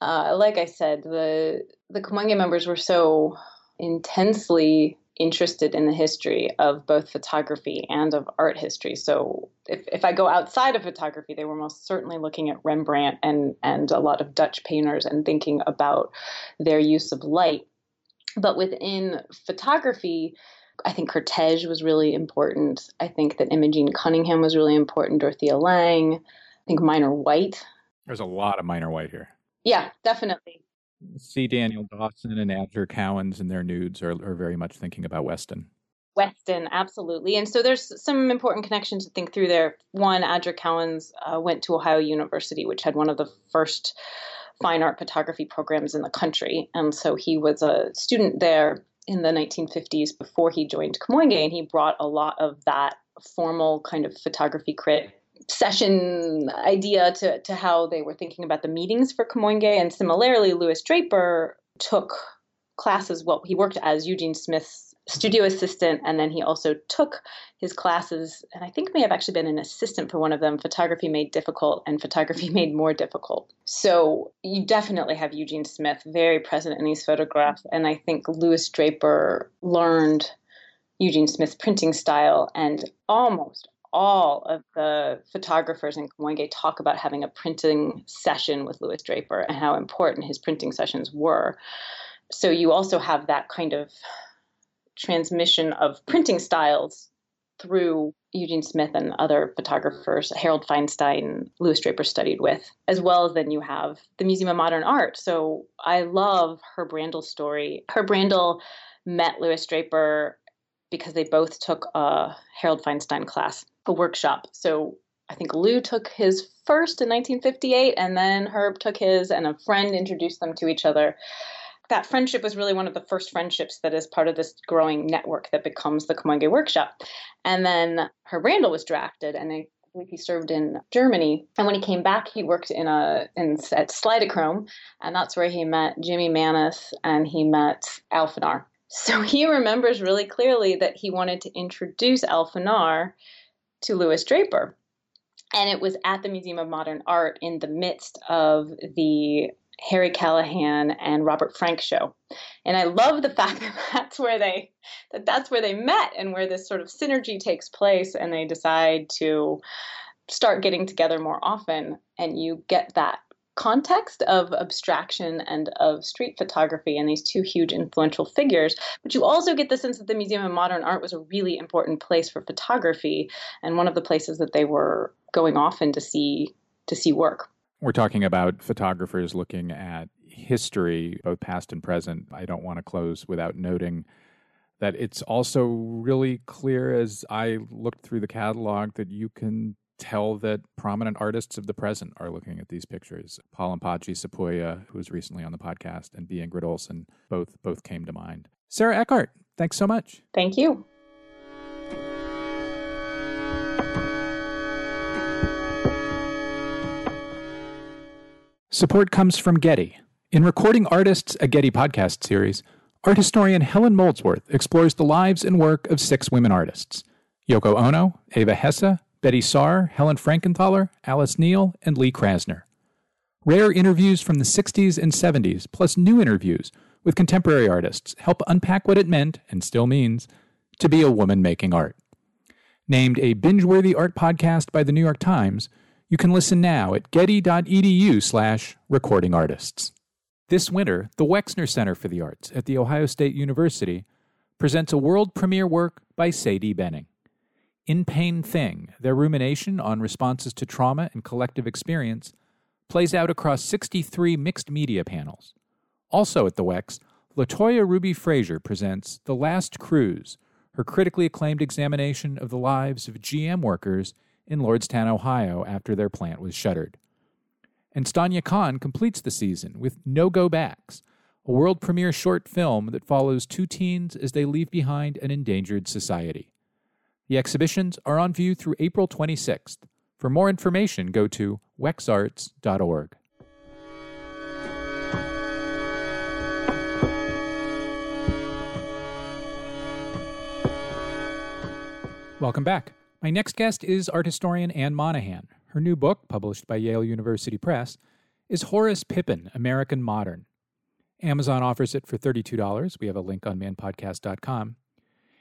uh, like I said, the the Kamoinge members were so intensely interested in the history of both photography and of art history. So if, if I go outside of photography, they were most certainly looking at Rembrandt and, and a lot of Dutch painters and thinking about their use of light. But within photography, I think Kertész was really important. I think that Imogen Cunningham was really important, Dorothea Lange. I think Minor White. There's a lot of Minor White here. Yeah, definitely. C. Daniel Dawson and Adger Cowans and their nudes are, are very much thinking about Weston. Weston, absolutely. And so there's some important connections to think through there. One, Adger Cowans uh, went to Ohio University, which had one of the first fine art photography programs in the country. And so he was a student there in the 1950s before he joined Kamoinge, and he brought a lot of that formal kind of photography crit session idea to, to how they were thinking about the meetings for Kamoinge. And similarly, Louis Draper took classes. Well, he worked as Eugene Smith's studio assistant, and then he also took his classes, and I think may have actually been an assistant for one of them. Photography made difficult, and photography made more difficult. So you definitely have Eugene Smith very present in these photographs, and I think Louis Draper learned Eugene Smith's printing style, and almost all of the photographers in Kamoinge talk about having a printing session with Louis Draper and how important his printing sessions were. So you also have that kind of transmission of printing styles through Eugene Smith and other photographers, Harold Feinstein, Louis Draper studied with, as well as then you have the Museum of Modern Art. So I love Herb Randall story. Herb Randall met Louis Draper because they both took a Harold Feinstein class, a workshop. So I think Lou took his first in 1958, and then Herb took his, and a friend introduced them to each other that friendship was really one of the first friendships that is part of this growing network that becomes the Kamoinge Workshop. And then Herb Randall was drafted, and I believe he served in Germany. And when he came back, he worked in a in at Slidochrome, and that's where he met Jimmie Mannas and he met Al Fennar. So he remembers really clearly that he wanted to introduce Al Fennar to Louis Draper. And it was at the Museum of Modern Art in the midst of the Harry Callahan and Robert Frank show. And I love the fact that that's where they that that's where they met and where this sort of synergy takes place and they decide to start getting together more often and you get that context of abstraction and of street photography and these two huge influential figures but you also get the sense that the museum of modern art was a really important place for photography and one of the places that they were going often to see to see work we're talking about photographers looking at history, both past and present. I don't want to close without noting that it's also really clear as I looked through the catalog that you can tell that prominent artists of the present are looking at these pictures. Paul Mpagi Sepuya, who was recently on the podcast, and B. Ingrid Olson both both came to mind. Sarah Eckhardt, thanks so much. Thank you. Support comes from Getty. In Recording Artists, a Getty podcast series, art historian Helen Molesworth explores the lives and work of six women artists Yoko Ono, Eva Hesse, Betty Saar, Helen Frankenthaler, Alice Neel, and Lee Krasner. Rare interviews from the 60s and 70s, plus new interviews with contemporary artists, help unpack what it meant, and still means, to be a woman making art. Named a binge worthy art podcast by the New York Times, you can listen now at getty.edu slash recording artists. This winter, the Wexner Center for the Arts at The Ohio State University presents a world premiere work by Sadie Benning. In Pain Thing, their rumination on responses to trauma and collective experience plays out across 63 mixed media panels. Also at the Wex, Latoya Ruby Frazier presents The Last Cruise, her critically acclaimed examination of the lives of GM workers in Lordstown, Ohio, after their plant was shuttered. And Stanya Kahn completes the season with No Go Backs, a world premiere short film that follows two teens as they leave behind an endangered society. The exhibitions are on view through April 26th. For more information, go to wexarts.org. Welcome back. My next guest is art historian Anne Monahan. Her new book, published by Yale University Press, is Horace Pippin, American Modern. Amazon offers it for $32. We have a link on manpodcast.com.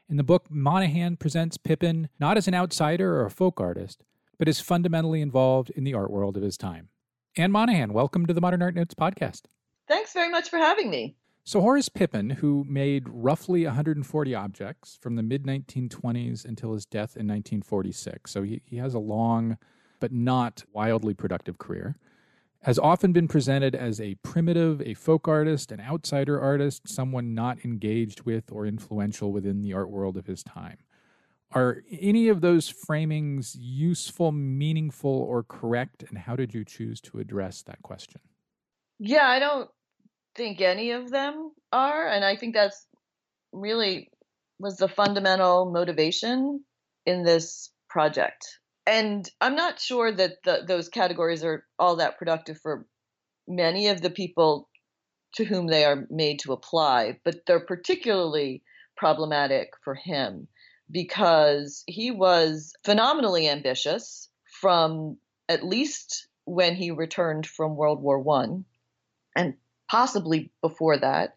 In the book, Monahan presents Pippin not as an outsider or a folk artist, but as fundamentally involved in the art world of his time. Anne Monahan, welcome to the Modern Art Notes podcast. Thanks very much for having me. So, Horace Pippin, who made roughly 140 objects from the mid 1920s until his death in 1946, so he, he has a long but not wildly productive career, has often been presented as a primitive, a folk artist, an outsider artist, someone not engaged with or influential within the art world of his time. Are any of those framings useful, meaningful, or correct? And how did you choose to address that question? Yeah, I don't think any of them are. And I think that's really was the fundamental motivation in this project. And I'm not sure that the, those categories are all that productive for many of the people to whom they are made to apply, but they're particularly problematic for him because he was phenomenally ambitious from at least when he returned from World War One, and possibly before that,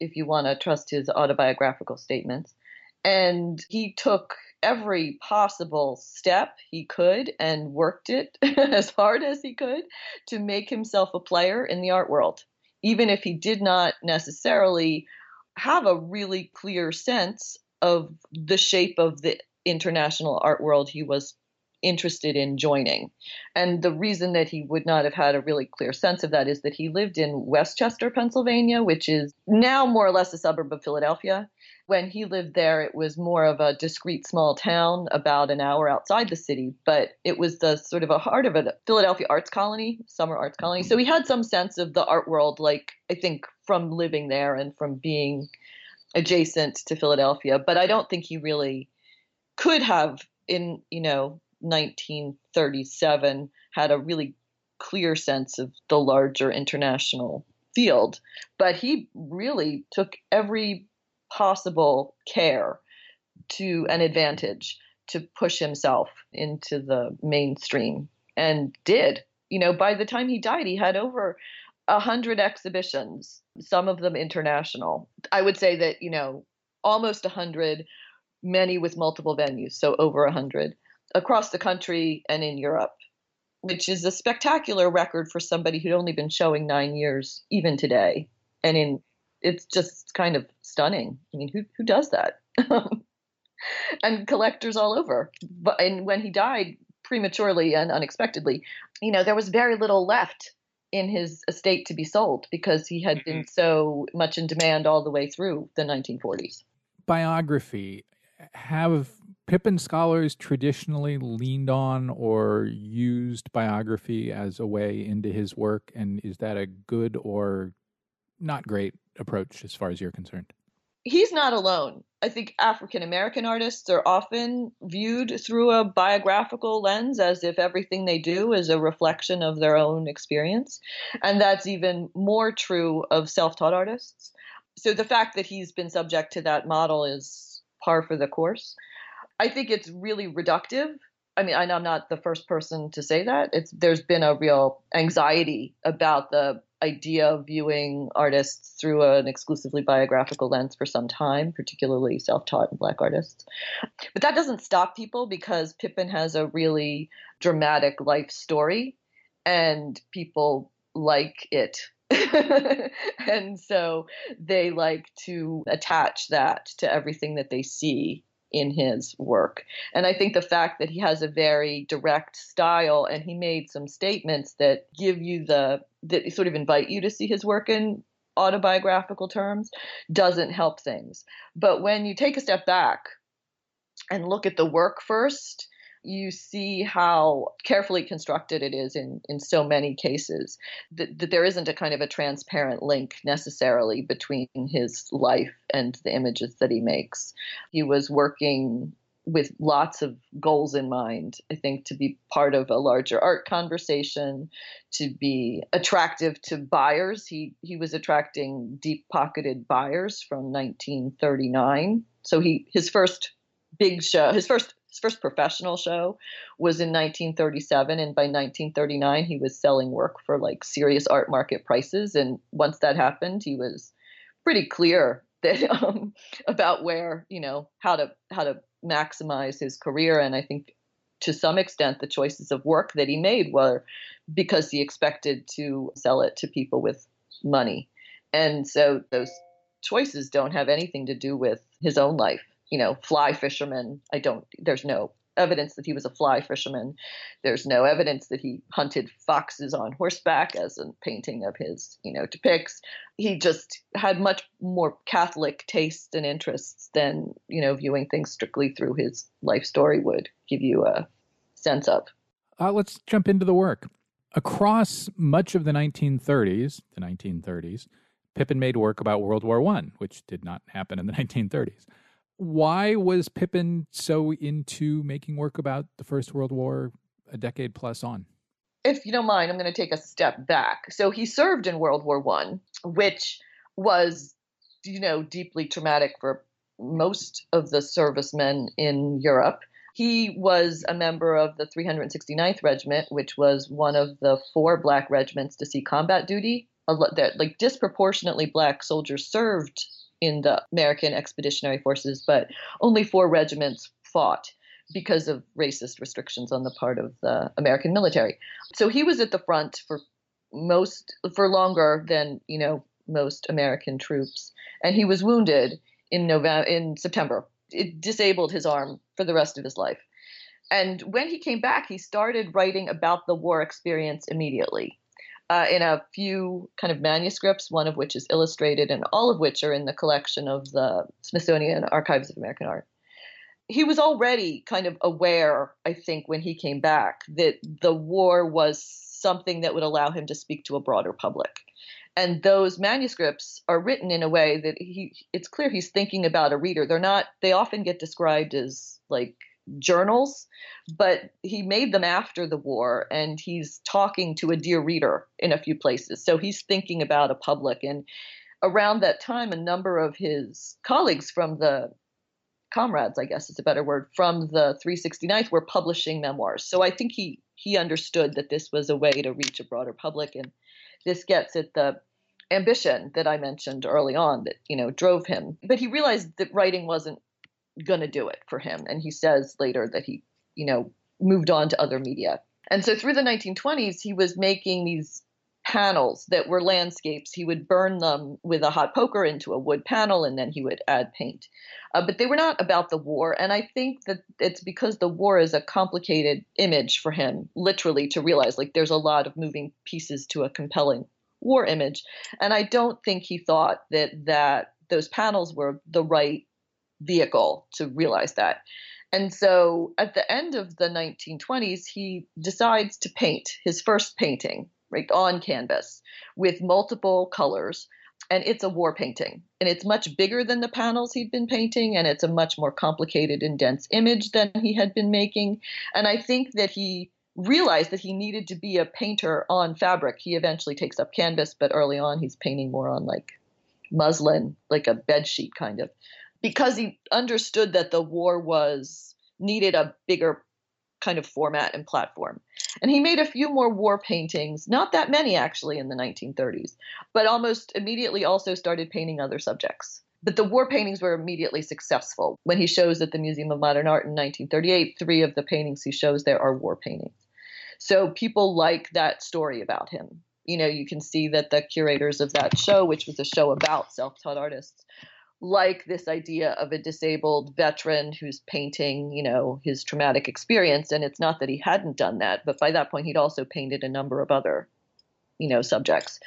if you want to trust his autobiographical statements. And he took every possible step he could and worked it as hard as he could to make himself a player in the art world, even if he did not necessarily have a really clear sense of the shape of the international art world he was interested in joining. And the reason that he would not have had a really clear sense of that is that he lived in West Chester, Pennsylvania, which is now more or less a suburb of Philadelphia. When he lived there, it was more of a discreet small town about an hour outside the city, but it was the sort of a heart of a Philadelphia arts colony, summer arts colony. So he had some sense of the art world, like I think from living there and from being adjacent to Philadelphia, but I don't think he really could have in, you know, 1937 had a really clear sense of the larger international field, but he really took every possible care to an advantage to push himself into the mainstream and did. You know, by the time he died, he had over a hundred exhibitions, some of them international. I would say that, you know, almost a hundred, many with multiple venues, so over a hundred across the country and in Europe, which is a spectacular record for somebody who'd only been showing nine years, even today. And in it's just kind of stunning. I mean, who who does that? and collectors all over. But and when he died prematurely and unexpectedly, you know, there was very little left in his estate to be sold because he had been mm-hmm. so much in demand all the way through the 1940s. Biography have Pippin scholars traditionally leaned on or used biography as a way into his work, and is that a good or not great approach as far as you're concerned? He's not alone. I think African American artists are often viewed through a biographical lens as if everything they do is a reflection of their own experience. And that's even more true of self taught artists. So the fact that he's been subject to that model is par for the course. I think it's really reductive. I mean, I'm not the first person to say that. It's there's been a real anxiety about the idea of viewing artists through an exclusively biographical lens for some time, particularly self-taught and black artists. But that doesn't stop people because Pippin has a really dramatic life story and people like it. and so they like to attach that to everything that they see in his work. And I think the fact that he has a very direct style and he made some statements that give you the, that sort of invite you to see his work in autobiographical terms doesn't help things. But when you take a step back and look at the work first, you see how carefully constructed it is in, in so many cases that, that there isn't a kind of a transparent link necessarily between his life and the images that he makes. He was working with lots of goals in mind. I think to be part of a larger art conversation, to be attractive to buyers. He he was attracting deep-pocketed buyers from 1939. So he his first big show, his first his first professional show was in 1937, and by 1939, he was selling work for like serious art market prices. And once that happened, he was pretty clear that um, about where you know how to how to maximize his career, and I think to some extent the choices of work that he made were because he expected to sell it to people with money, and so those choices don't have anything to do with his own life. You know, fly fisherman. I don't. There's no evidence that he was a fly fisherman. There's no evidence that he hunted foxes on horseback, as a painting of his, you know, depicts. He just had much more Catholic tastes and interests than, you know, viewing things strictly through his life story would give you a sense of. Uh, let's jump into the work. Across much of the 1930s, the 1930s, Pippin made work about World War I, which did not happen in the 1930s why was Pippin so into making work about the First World War a decade plus on? If you don't mind, I'm going to take a step back. So he served in World War One, which was, you know, deeply traumatic for most of the servicemen in Europe. He was a member of the 369th Regiment, which was one of the four black regiments to see combat duty. That like disproportionately black soldiers served in the American Expeditionary Forces, but only four regiments fought because of racist restrictions on the part of the American military. So he was at the front for most for longer than, you know, most American troops. And he was wounded in November in September. It disabled his arm for the rest of his life. And when he came back, he started writing about the war experience immediately uh, in a few kind of manuscripts, one of which is illustrated, and all of which are in the collection of the Smithsonian Archives of American Art. He was already kind of aware, I think, when he came back, that the war was something that would allow him to speak to a broader public. And those manuscripts are written in a way that he it's clear he's thinking about a reader. They're not they often get described as like journals, but he made them after the war and he's talking to a dear reader in a few places. So he's thinking about a public. And around that time, a number of his colleagues from the comrades, I guess is a better word, from the 369th were publishing memoirs. So I think he he understood that this was a way to reach a broader public and this gets at the ambition that I mentioned early on that you know drove him. But he realized that writing wasn't going to do it for him. And he says later that he, you know, moved on to other media. And so through the 1920s, he was making these panels that were landscapes. He would burn them with a hot poker into a wood panel and then he would add paint. Uh, but they were not about the war. And I think that it's because the war is a complicated image for him, literally, to realize like there's a lot of moving pieces to a compelling war image. And I don't think he thought that that those panels were the right vehicle to realize that. And so at the end of the 1920s, he decides to paint his first painting, right, on canvas with multiple colors. And it's a war painting. And it's much bigger than the panels he'd been painting. And it's a much more complicated and dense image than he had been making. And I think that he realized that he needed to be a painter on fabric. He eventually takes up canvas, but early on, he's painting more on like muslin, like a bed sheet kind of because he understood that the war was needed a bigger kind of format and platform. And he made a few more war paintings, not that many actually in the 1930s, but almost immediately also started painting other subjects. But the war paintings were immediately successful. When he shows at the Museum of Modern Art in 1938, three of the paintings he shows there are war paintings. So people like that story about him. You know, you can see that the curators of that show, which was a show about self taught artists, like this idea of a disabled veteran who's painting, you know, his traumatic experience. And it's not that he hadn't done that, but by that point, he'd also painted a number of other, you know, subjects.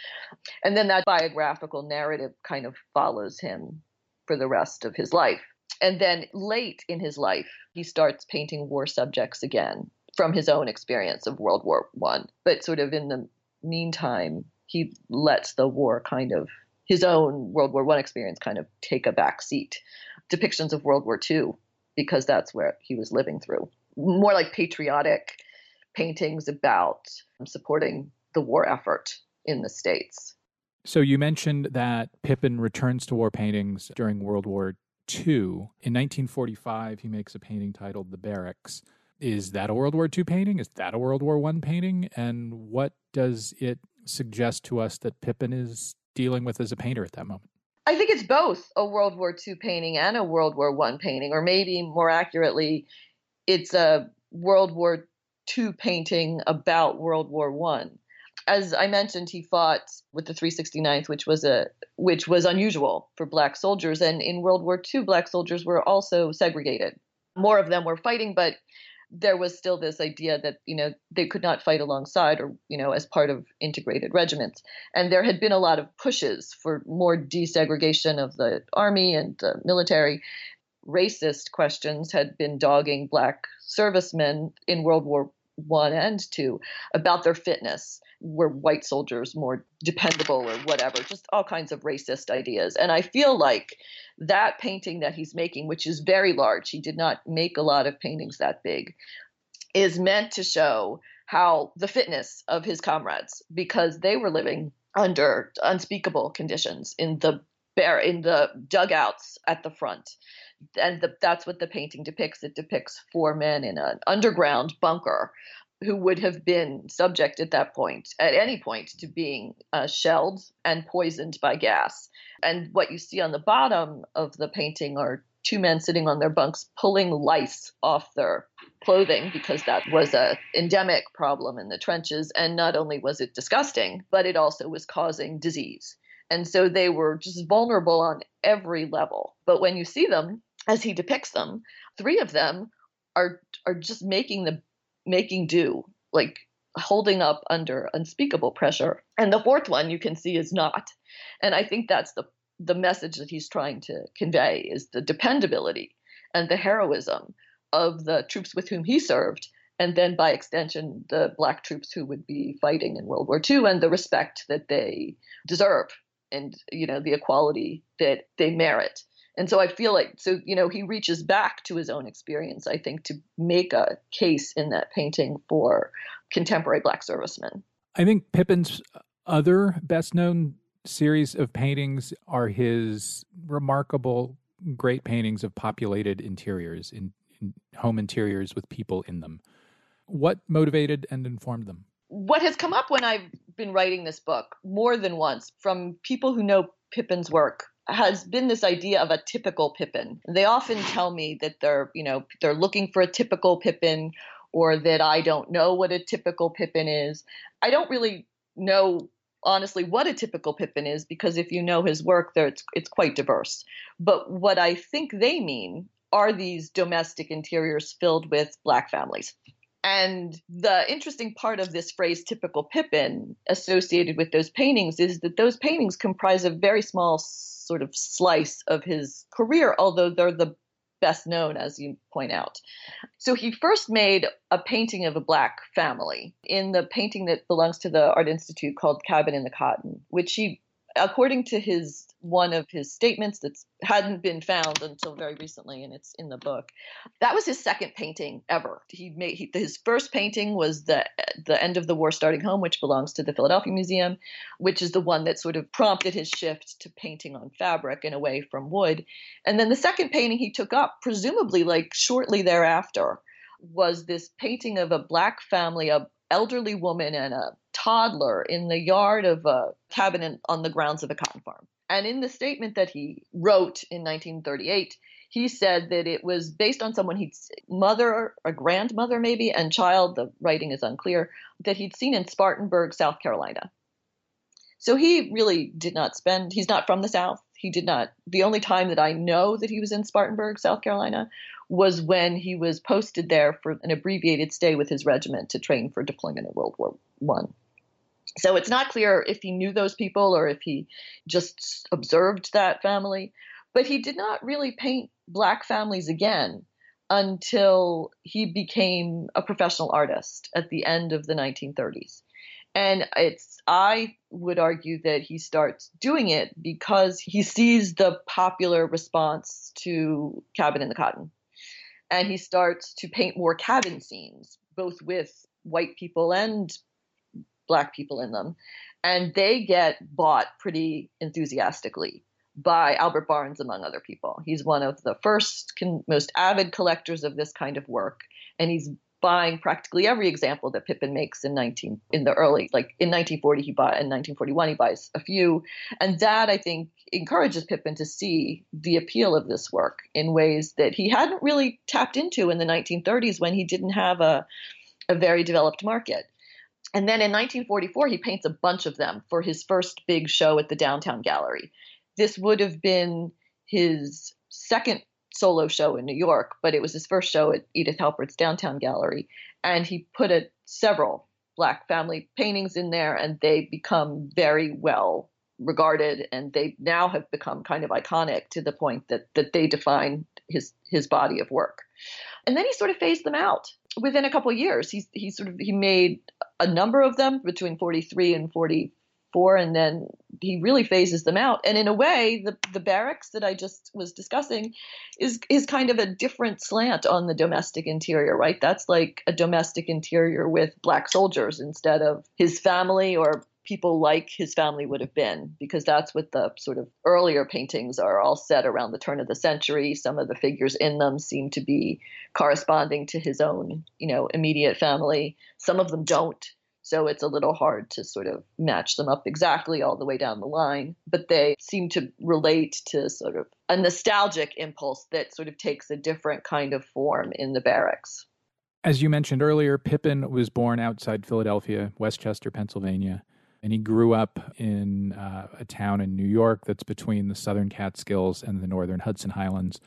And then that biographical narrative kind of follows him for the rest of his life. And then late in his life, he starts painting war subjects again from his own experience of World War One. But sort of in the meantime, he lets the war kind of his own World War One experience kind of take a back seat. Depictions of World War Two, because that's where he was living through. More like patriotic paintings about supporting the war effort in the States. So you mentioned that Pippin returns to war paintings during World War II. In 1945, he makes a painting titled The Barracks. Is that a World War II painting? Is that a World War I painting? And what does it suggest to us that Pippin is dealing with as a painter at that moment? I think it's both a World War II painting and a World War One painting, or maybe more accurately, it's a World War II painting about World War One. As I mentioned, he fought with the 369th, which was a which was unusual for black soldiers, and in World War II, black soldiers were also segregated. More of them were fighting, but there was still this idea that you know they could not fight alongside or you know as part of integrated regiments. And there had been a lot of pushes for more desegregation of the army and the military. Racist questions had been dogging black servicemen in world war one and two about their fitness were white soldiers more dependable or whatever just all kinds of racist ideas and i feel like that painting that he's making which is very large he did not make a lot of paintings that big is meant to show how the fitness of his comrades because they were living under unspeakable conditions in the bear in the dugouts at the front and the, that's what the painting depicts. It depicts four men in an underground bunker who would have been subject at that point, at any point, to being uh, shelled and poisoned by gas. And what you see on the bottom of the painting are two men sitting on their bunks pulling lice off their clothing because that was a endemic problem in the trenches. And not only was it disgusting but it also was causing disease. And so they were just vulnerable on every level. But when you see them as he depicts them, three of them are are just making the making do, like holding up under unspeakable pressure. And the fourth one you can see is not. And I think that's the the message that he's trying to convey is the dependability and the heroism of the troops with whom he served and then by extension the black troops who would be fighting in World War II and the respect that they deserve and you know the equality that they merit and so I feel like, so, you know, he reaches back to his own experience, I think, to make a case in that painting for contemporary Black servicemen. I think Pippin's other best known series of paintings are his remarkable, great paintings of populated interiors, in, in home interiors with people in them. What motivated and informed them? What has come up when I've been writing this book more than once from people who know Pippin's work has been this idea of a typical Pippin. They often tell me that they're, you know, they're looking for a typical Pippin or that I don't know what a typical Pippin is. I don't really know honestly what a typical Pippin is because if you know his work there it's it's quite diverse. But what I think they mean are these domestic interiors filled with black families. And the interesting part of this phrase typical Pippin, associated with those paintings is that those paintings comprise a very small sort of slice of his career, although they're the best known, as you point out. So he first made a painting of a black family in the painting that belongs to the Art Institute called Cabin in the Cotton, which he according to his one of his statements that hadn't been found until very recently and it's in the book that was his second painting ever. He made he, his first painting was the the end of the war starting home which belongs to the philadelphia museum which is the one that sort of prompted his shift to painting on fabric and away from wood. And then the second painting he took up presumably like shortly thereafter was this painting of a black family a elderly woman and a toddler in the yard of a cabin in, on the grounds of a cotton farm. And in the statement that he wrote in 1938, he said that it was based on someone he'd mother, a grandmother maybe, and child, the writing is unclear, that he'd seen in Spartanburg, South Carolina. So he really did not spend, he's not from the South. He did not, the only time that I know that he was in Spartanburg, South Carolina, was when he was posted there for an abbreviated stay with his regiment to train for deployment in World War One. So it's not clear if he knew those people or if he just observed that family. But he did not really paint black families again until he became a professional artist at the end of the 1930s. And it's I would argue that he starts doing it because he sees the popular response to Cabin in the Cotton. And he starts to paint more cabin scenes, both with white people and black people in them. And they get bought pretty enthusiastically by Albert Barnes, among other people. He's one of the first, most avid collectors of this kind of work. And he's buying practically every example that Pippin makes in 19 in the early like in 1940 he bought in 1941 he buys a few and that I think encourages Pippin to see the appeal of this work in ways that he hadn't really tapped into in the 1930s when he didn't have a a very developed market. And then in 1944 he paints a bunch of them for his first big show at the Downtown Gallery. This would have been his second solo show in New York, but it was his first show at Edith Halpert's Downtown Gallery. And he put a, several black family paintings in there, and they become very well regarded, and they now have become kind of iconic to the point that that they define his his body of work. And then he sort of phased them out within a couple years. He he sort of he made a number of them between 43 and 44, and then he really phases them out. And in a way, the the barracks that I just was discussing is is kind of a different slant on the domestic interior, right? That's like a domestic interior with black soldiers instead of his family or people like his family would have been, because that's what the sort of earlier paintings are all set around the turn of the century. Some of the figures in them seem to be corresponding to his own, you know, immediate family. Some of them don't. So it's a little hard to sort of match them up exactly all the way down the line. But they seem to relate to sort of a nostalgic impulse that sort of takes a different kind of form in the barracks. As you mentioned earlier, Pippin was born outside Philadelphia, West Chester, Pennsylvania. And he grew up in uh, a town in New York that's between the southern Catskills and the northern Hudson Highlands.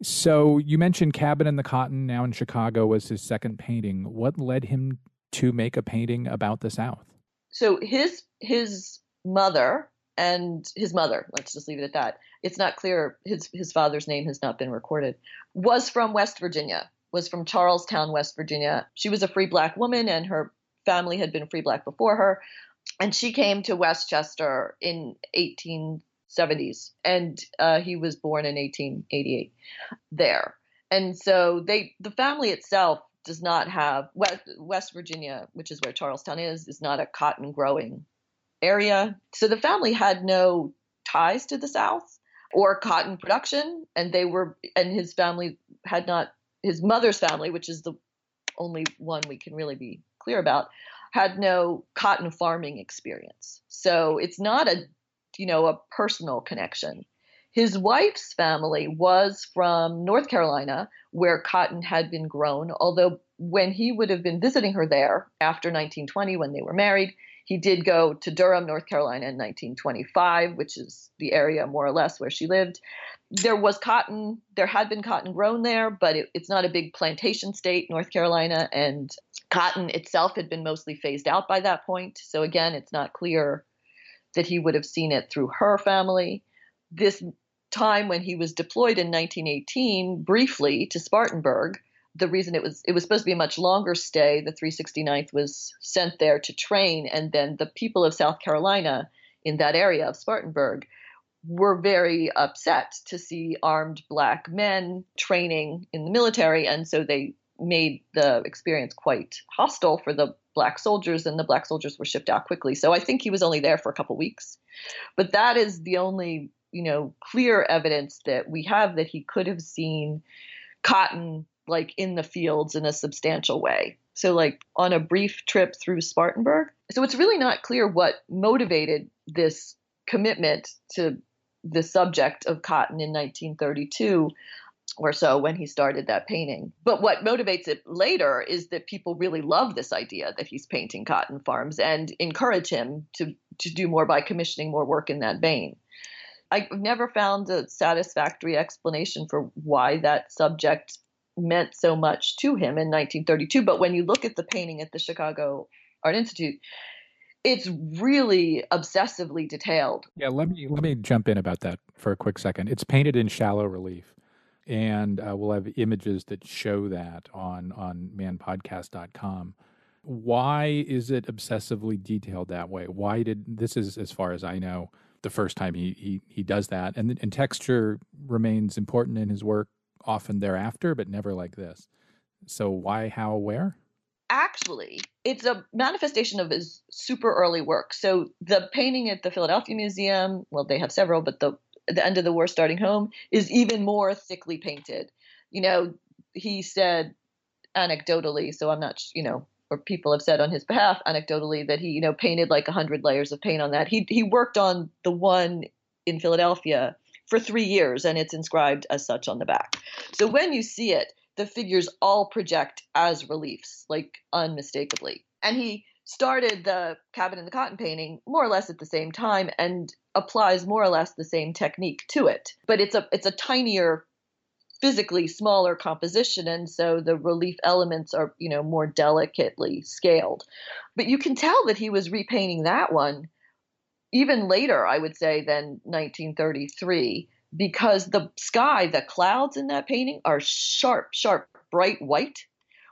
So you mentioned Cabin in the Cotton now in Chicago was his second painting. What led him to make a painting about the South? So his his mother and his mother, let's just leave it at that. It's not clear his his father's name has not been recorded. Was from West Virginia. Was from Charles Town, West Virginia. She was a free black woman and her family had been free black before her. And she came to West Chester in 1870s and uh, he was born in 1888 there. And so they the family itself does not have West, West Virginia, which is where Charles Town is, is not a cotton growing area. So the family had no ties to the South or cotton production, and they were, and his family had not, his mother's family, which is the only one we can really be clear about, had no cotton farming experience. So it's not a, you know, a personal connection. His wife's family was from North Carolina, where cotton had been grown, although when he would have been visiting her there after 1920, when they were married, he did go to Durham, North Carolina in 1925, which is the area more or less where she lived. There was cotton, there had been cotton grown there, but it, it's not a big plantation state, North Carolina, and cotton itself had been mostly phased out by that point. So again, it's not clear that he would have seen it through her family. This time when he was deployed in 1918 briefly to Spartanburg. The reason it was it was supposed to be a much longer stay. The 369th was sent there to train, and then the people of South Carolina in that area of Spartanburg were very upset to see armed black men training in the military, and so they made the experience quite hostile for the black soldiers, and the black soldiers were shipped out quickly. So I think he was only there for a couple weeks. But that is the only you know, clear evidence that we have that he could have seen cotton like in the fields in a substantial way. So, like on a brief trip through Spartanburg. So, it's really not clear what motivated this commitment to the subject of cotton in 1932 or so when he started that painting. But what motivates it later is that people really love this idea that he's painting cotton farms and encourage him to, to do more by commissioning more work in that vein. I've never found a satisfactory explanation for why that subject meant so much to him in 1932. But when you look at the painting at the Chicago Art Institute, it's really obsessively detailed. Yeah, let me let me jump in about that for a quick second. It's painted in shallow relief, and uh, we'll have images that show that on on manpodcast.com. Why is it obsessively detailed that way? Why did this is as far as I know the first time he he, he does that, and and texture remains important in his work often thereafter, but never like this. So why, how, where? Actually, it's a manifestation of his super early work. So the painting at the Philadelphia Museum, well, they have several, but the the end of the war starting home is even more thickly painted. You know, he said anecdotally, so I'm not, you know, or people have said on his behalf anecdotally that he, you know, painted like a hundred layers of paint on that. He he worked on the one in Philadelphia for three years, and it's inscribed as such on the back. So when you see it, the figures all project as reliefs, like unmistakably. And he started the cabin in the cotton painting more or less at the same time and applies more or less the same technique to it. But it's a it's a tinier physically smaller composition and so the relief elements are you know more delicately scaled but you can tell that he was repainting that one even later i would say than 1933 because the sky the clouds in that painting are sharp sharp bright white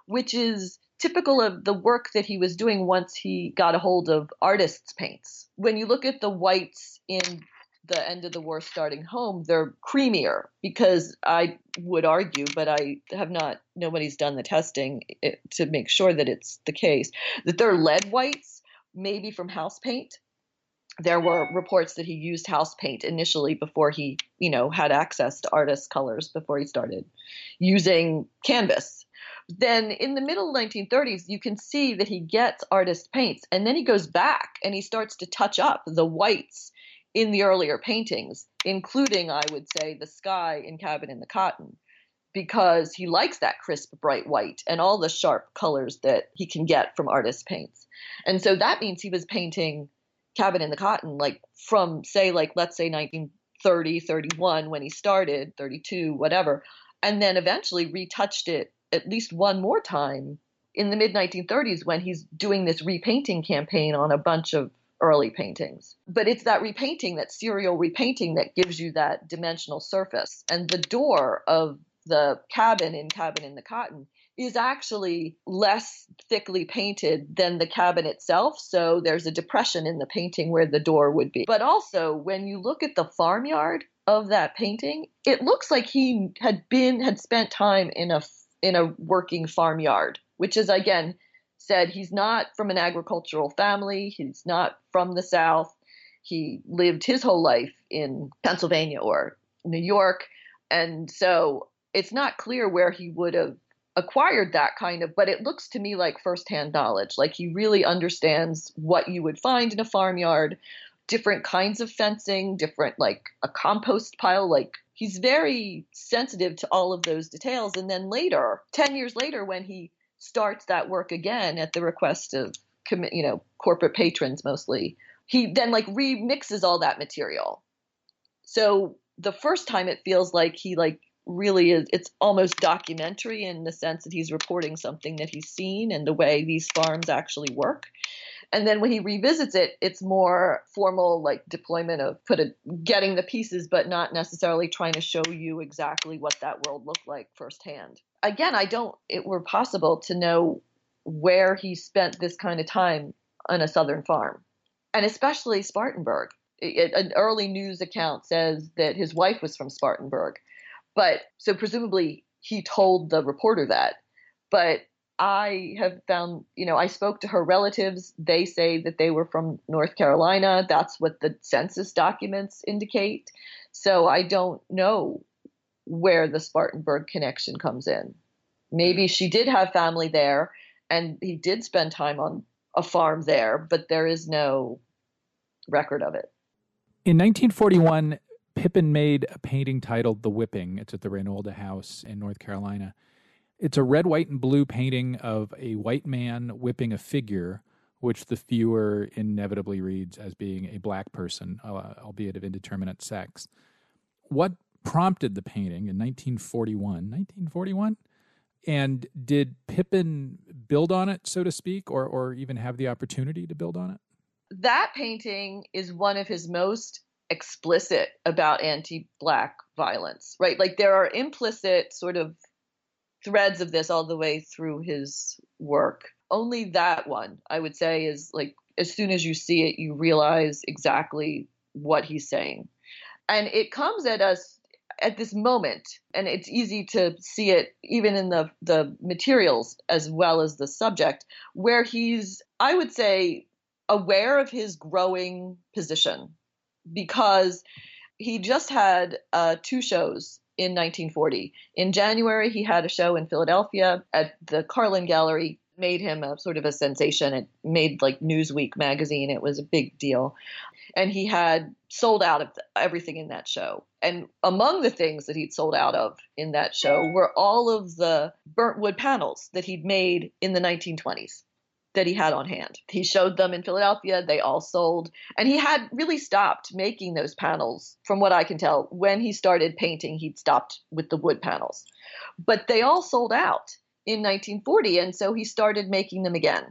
which is typical of the work that he was doing once he got a hold of artists paints when you look at the whites in the end of the war starting home, they're creamier because I would argue, but I have not, nobody's done the testing eh, to make sure that it's the case, that they're lead whites, maybe from house paint. There were reports that he used house paint initially before he, you know, had access to artist colors before he started using canvas. Then in the middle 1930s, you can see that he gets artist paints and then he goes back and he starts to touch up the whites in the earlier paintings, including, I would say, the sky in Cabin in the Cotton, because he likes that crisp, bright white and all the sharp colors that he can get from artist paints. And so that means he was painting Cabin in the Cotton, like from, say, like, let's say 1930, 31 when he started, 32, whatever, and then eventually retouched it at least one more time in the mid 1930s when he's doing this repainting campaign on a bunch of early paintings. But it's that repainting, that serial repainting, that gives you that dimensional surface. And the door of the cabin in Cabin in the Cotton is actually less thickly painted than the cabin itself. So there's a depression in the painting where the door would be. But also, when you look at the farmyard of that painting, it looks like he had been, had spent time in a in a working farmyard, which is again said he's not from an agricultural family, he's not from the South. He lived his whole life in Pennsylvania or New York. And so it's not clear where he would have acquired that kind of, but it looks to me like firsthand knowledge. Like he really understands what you would find in a farmyard, different kinds of fencing, different, like a compost pile. Like he's very sensitive to all of those details. And then later, 10 years later, when he starts that work again at the request of you know corporate patrons mostly he then like remixes all that material so the first time it feels like he like really is it's almost documentary in the sense that he's reporting something that he's seen and the way these farms actually work and then when he revisits it it's more formal like deployment of put a, getting the pieces but not necessarily trying to show you exactly what that world looked like firsthand again, I don't, it were possible to know where he spent this kind of time on a southern farm, and especially Spartanburg. It, an early news account says that his wife was from Spartanburg, but so presumably he told the reporter that. But I have found, you know, I spoke to her relatives. They say that they were from North Carolina. That's what the census documents indicate. So I don't know where the Spartanburg connection comes in. Maybe she did have family there and he did spend time on a farm there, but there is no record of it. In 1941, Pippin made a painting titled The Whipping. It's at the Reynolda House in North Carolina. It's a red, white, and blue painting of a white man whipping a figure, which the viewer inevitably reads as being a black person, uh, albeit of indeterminate sex. What prompted the painting in 1941. 1941? And did Pippin build on it, so to speak, or, or even have the opportunity to build on it? That painting is one of his most explicit about anti black violence, right? Like there are implicit sort of threads of this all the way through his work. Only that one, I would say, is like as soon as you see it, you realize exactly what he's saying. And it comes at us at this moment, and it's easy to see it even in the the materials as well as the subject, where he's, I would say, aware of his growing position because he just had uh, two shows in 1940. In January, he had a show in Philadelphia at the Carlen Gallery, made him a sort of a sensation. It made like Newsweek magazine. It was a big deal. And he had sold out of everything in that show. And among the things that he'd sold out of in that show were all of the burnt wood panels that he'd made in the 1920s that he had on hand. He showed them in Philadelphia. They all sold. And he had really stopped making those panels, from what I can tell. When he started painting, he'd stopped with the wood panels. But they all sold out in 1940. And so he started making them again,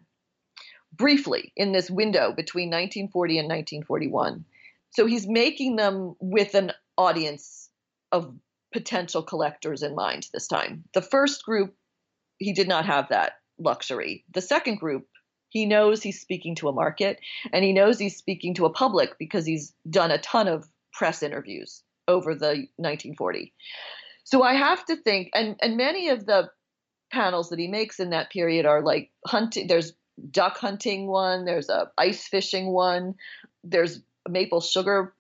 briefly, in this window between 1940 and 1941. So he's making them with an audience of potential collectors in mind this time. The first group, he did not have that luxury. The second group, he knows he's speaking to a market and he knows he's speaking to a public because he's done a ton of press interviews over the 1940. So I have to think, and, and many of the panels that he makes in that period are like hunting, there's duck hunting one, there's a ice fishing one, there's maple sugar,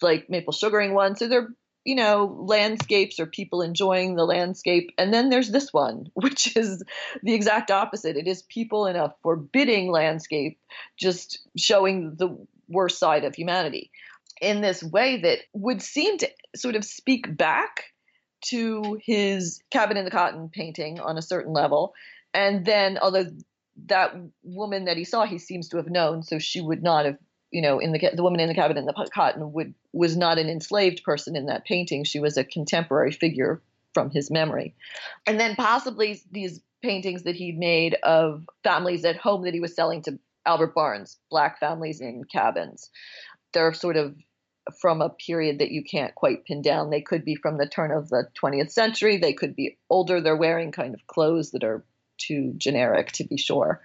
like maple sugaring one. So they're you know, landscapes or people enjoying the landscape. And then there's this one, which is the exact opposite. It is people in a forbidding landscape just showing the worst side of humanity in this way that would seem to sort of speak back to his cabin in the cotton painting on a certain level. And then, although that woman that he saw, he seems to have known, so she would not have you know, in the the woman in the cabin in the cotton would was not an enslaved person in that painting. She was a contemporary figure from his memory, and then possibly these paintings that he made of families at home that he was selling to Albert Barnes, black families in cabins. They're sort of from a period that you can't quite pin down. They could be from the turn of the 20th century. They could be older. They're wearing kind of clothes that are too generic to be sure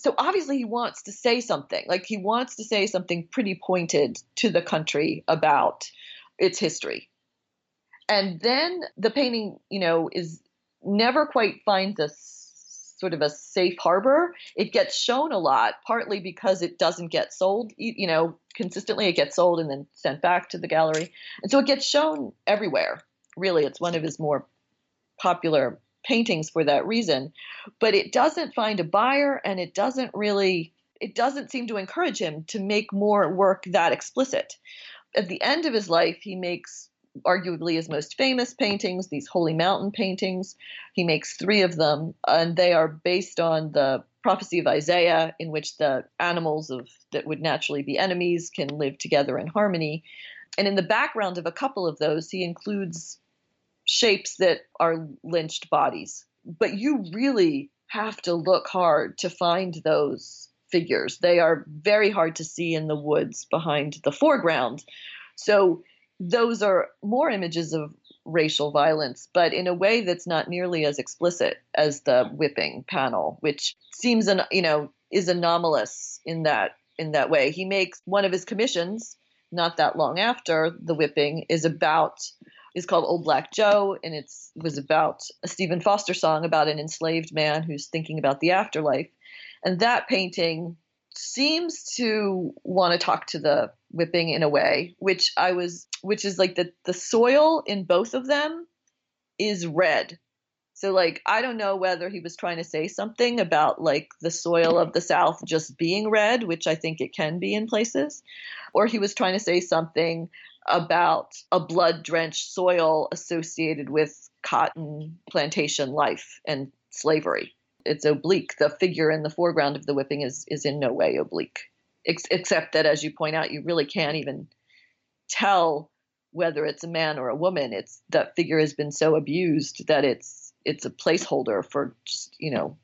so obviously he wants to say something like he wants to say something pretty pointed to the country about its history. And then the painting you know is never quite finds a sort of a safe harbor. It gets shown a lot partly because it doesn't get sold you know consistently it gets sold and then sent back to the gallery. And so it gets shown everywhere. Really it's one of his more popular paintings for that reason. But it doesn't find a buyer and it doesn't really it doesn't seem to encourage him to make more work that explicit. At the end of his life, he makes arguably his most famous paintings, these Holy Mountain paintings. He makes three of them, and they are based on the prophecy of Isaiah, in which the animals of that would naturally be enemies can live together in harmony. And in the background of a couple of those, he includes shapes that are lynched bodies. But you really have to look hard to find those figures. They are very hard to see in the woods behind the foreground. So those are more images of racial violence, but in a way that's not nearly as explicit as the whipping panel, which seems an you know is anomalous in that in that way. He makes one of his commissions not that long after the whipping is about is called Old Black Joe, and it was about a Stephen Foster song about an enslaved man who's thinking about the afterlife. And that painting seems to want to talk to the whipping in a way, which I was, which is like the the soil in both of them is red. So like I don't know whether he was trying to say something about like the soil of the South just being red, which I think it can be in places, or he was trying to say something about a blood drenched soil associated with cotton plantation life and slavery. It's oblique. The figure in the foreground of the whipping is, is in no way oblique, Ex- except that, as you point out, you really can't even tell whether it's a man or a woman. It's that figure has been so abused that it's it's a placeholder for just you know,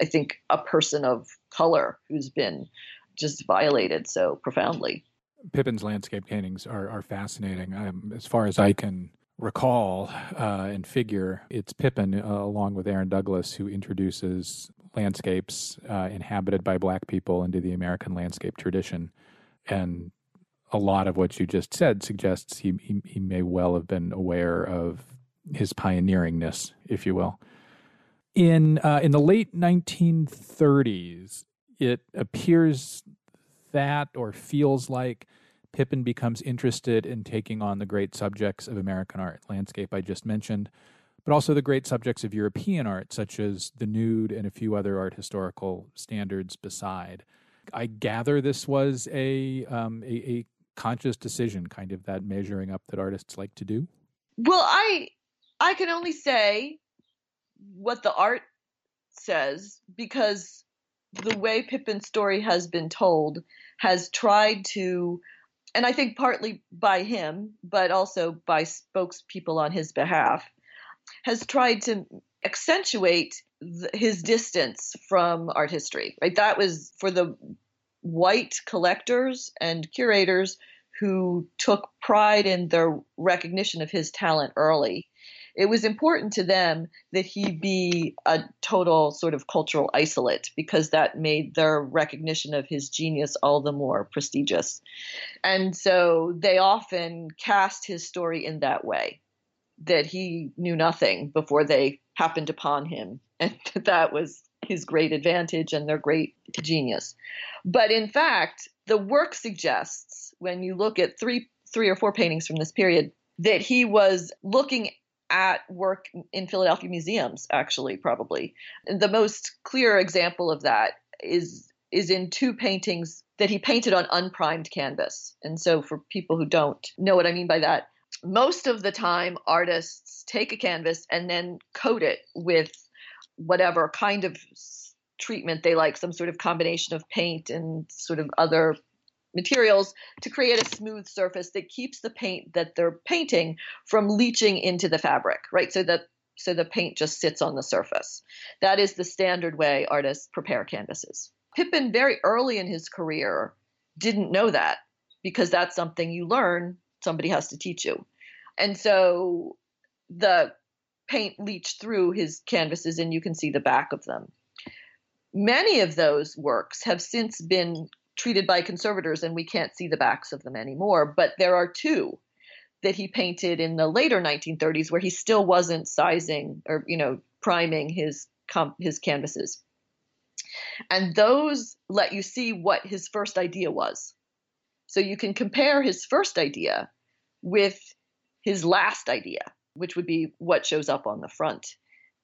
I think a person of color who's been just violated so profoundly. Pippin's landscape paintings are, are fascinating. Um, as far as I can recall uh, and figure, it's Pippin, uh, along with Aaron Douglas, who introduces landscapes uh, inhabited by black people into the American landscape tradition. And a lot of what you just said suggests he, he, he may well have been aware of his pioneeringness, if you will. In uh, in the late 1930s, it appears that or feels like Pippin becomes interested in taking on the great subjects of American art, landscape I just mentioned, but also the great subjects of European art, such as the nude and a few other art historical standards beside. I gather this was a, um, a, a conscious decision, kind of that measuring up that artists like to do. Well, I I can only say what the art says because the way Pippin's story has been told has tried to, and I think partly by him, but also by spokespeople on his behalf, has tried to accentuate his distance from art history. Right, that was for the white collectors and curators who took pride in their recognition of his talent early. It was important to them that he be a total sort of cultural isolate because that made their recognition of his genius all the more prestigious. And so they often cast his story in that way that he knew nothing before they happened upon him. And that was his great advantage and their great genius. But in fact, the work suggests when you look at three three or four paintings from this period that he was looking at work in Philadelphia museums actually probably. The most clear example of that is is in two paintings that he painted on unprimed canvas. And so for people who don't know what I mean by that, most of the time artists take a canvas and then coat it with whatever kind of treatment they like, some sort of combination of paint and sort of other materials to create a smooth surface that keeps the paint that they're painting from leaching into the fabric, right? So that so the paint just sits on the surface. That is the standard way artists prepare canvases. Pippin very early in his career didn't know that because that's something you learn, somebody has to teach you. And so the paint leached through his canvases and you can see the back of them. Many of those works have since been treated by conservators and we can't see the backs of them anymore, but there are two that he painted in the later 1930s where he still wasn't sizing or you know priming his com- his canvases. And those let you see what his first idea was. So you can compare his first idea with his last idea, which would be what shows up on the front.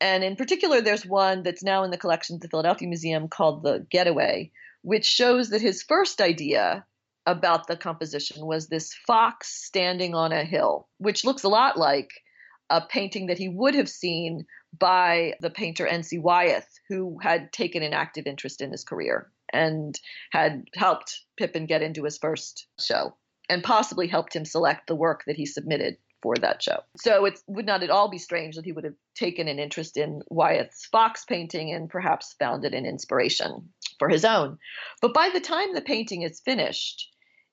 And in particular, there's one that's now in the collection at the Philadelphia Museum called The Getaway, which shows that his first idea about the composition was this fox standing on a hill, which looks a lot like a painting that he would have seen by the painter N.C. Wyeth, who had taken an active interest in his career and had helped Pippin get into his first show and possibly helped him select the work that he submitted for that show. So it would not at all be strange that he would have taken an interest in Wyeth's fox painting and perhaps found it an inspiration for his own. But by the time the painting is finished,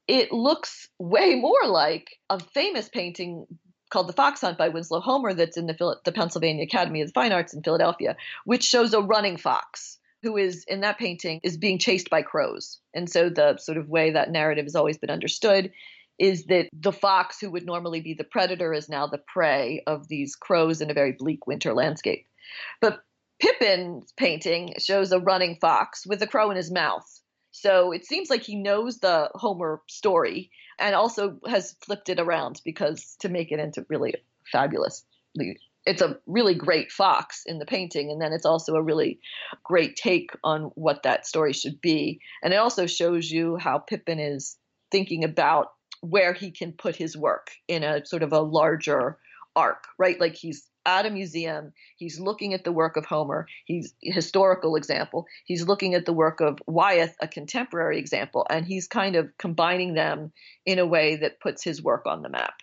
it looks way more like a famous painting called The Fox Hunt by Winslow Homer that's in the, the Pennsylvania Academy of Fine Arts in Philadelphia, which shows a running fox who is in that painting is being chased by crows. And so the sort of way that narrative has always been understood is that the fox, who would normally be the predator, is now the prey of these crows in a very bleak winter landscape. But Pippin's painting shows a running fox with a crow in his mouth. So it seems like he knows the Homer story and also has flipped it around because to make it into really fabulous. It's a really great fox in the painting, and then it's also a really great take on what that story should be. And it also shows you how Pippin is thinking about where he can put his work in a sort of a larger arc, right? Like he's at a museum, he's looking at the work of Homer, he's historical example, he's looking at the work of Wyeth, a contemporary example, and he's kind of combining them in a way that puts his work on the map.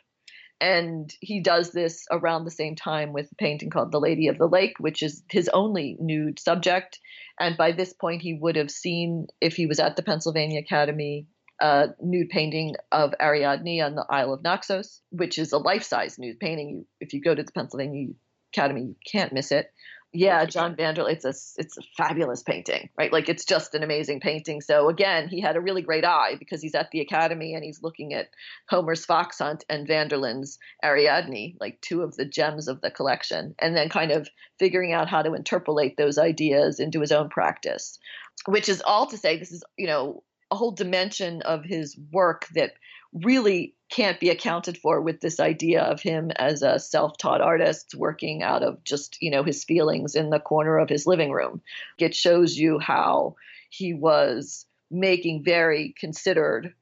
And he does this around the same time with a painting called The Lady of the Lake, which is his only nude subject. And by this point, he would have seen, if he was at the Pennsylvania Academy a nude painting of Ariadne on the Isle of Naxos, which is a life-size nude painting. You, if you go to the Pennsylvania Academy, you can't miss it. Yeah, John Vanderlyn. It's a it's a fabulous painting, right? Like it's just an amazing painting. So again, he had a really great eye because he's at the Academy and he's looking at Homer's Fox Hunt and Vanderlyn's Ariadne, like two of the gems of the collection, and then kind of figuring out how to interpolate those ideas into his own practice. Which is all to say, this is you know a whole dimension of his work that really can't be accounted for with this idea of him as a self-taught artist working out of just you know his feelings in the corner of his living room. It shows you how he was making very considered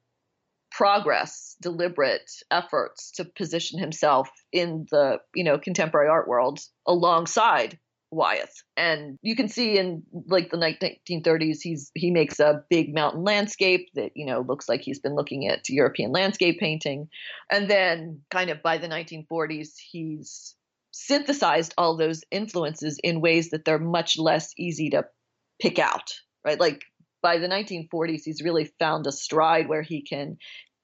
progress deliberate efforts to position himself in the you know contemporary art world alongside Wyeth. And you can see in like the 1930s, he's he makes a big mountain landscape that you know looks like he's been looking at European landscape painting, and then kind of by the 1940s, he's synthesized all those influences in ways that they're much less easy to pick out. Right, like by the 1940s, he's really found a stride where he can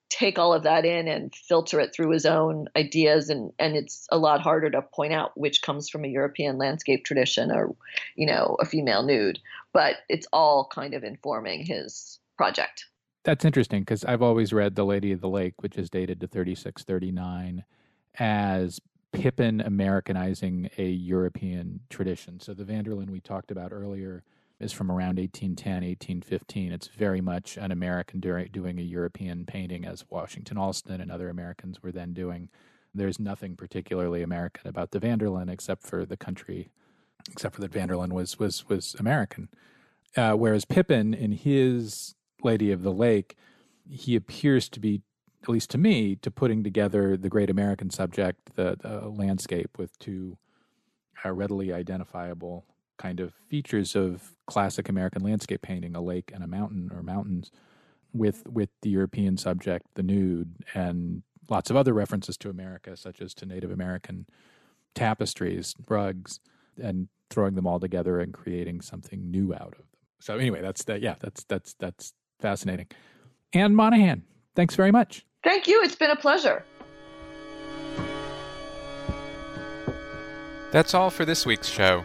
take all of that in and filter it through his own ideas and and it's a lot harder to point out which comes from a European landscape tradition or you know a female nude but it's all kind of informing his project. That's interesting because I've always read The Lady of the Lake which is dated to 3639 as Pippin Americanizing a European tradition. So the vanderlyn we talked about earlier is from around 1810, 1815. It's very much an American doing a European painting, as Washington Allston and other Americans were then doing. There's nothing particularly American about the Vanderlyn, except for the country, except for that Vanderlyn was was was American. Uh, whereas Pippin, in his Lady of the Lake, he appears to be, at least to me, to putting together the great American subject, the, the landscape, with two uh, readily identifiable kind of features of classic American landscape painting, a lake and a mountain or mountains, with with the European subject, the nude, and lots of other references to America, such as to Native American tapestries, rugs, and throwing them all together and creating something new out of them. So anyway, that's that. Yeah, that's that's that's fascinating. Anne Monahan, thanks very much. Thank you. It's been a pleasure. That's all for this week's show.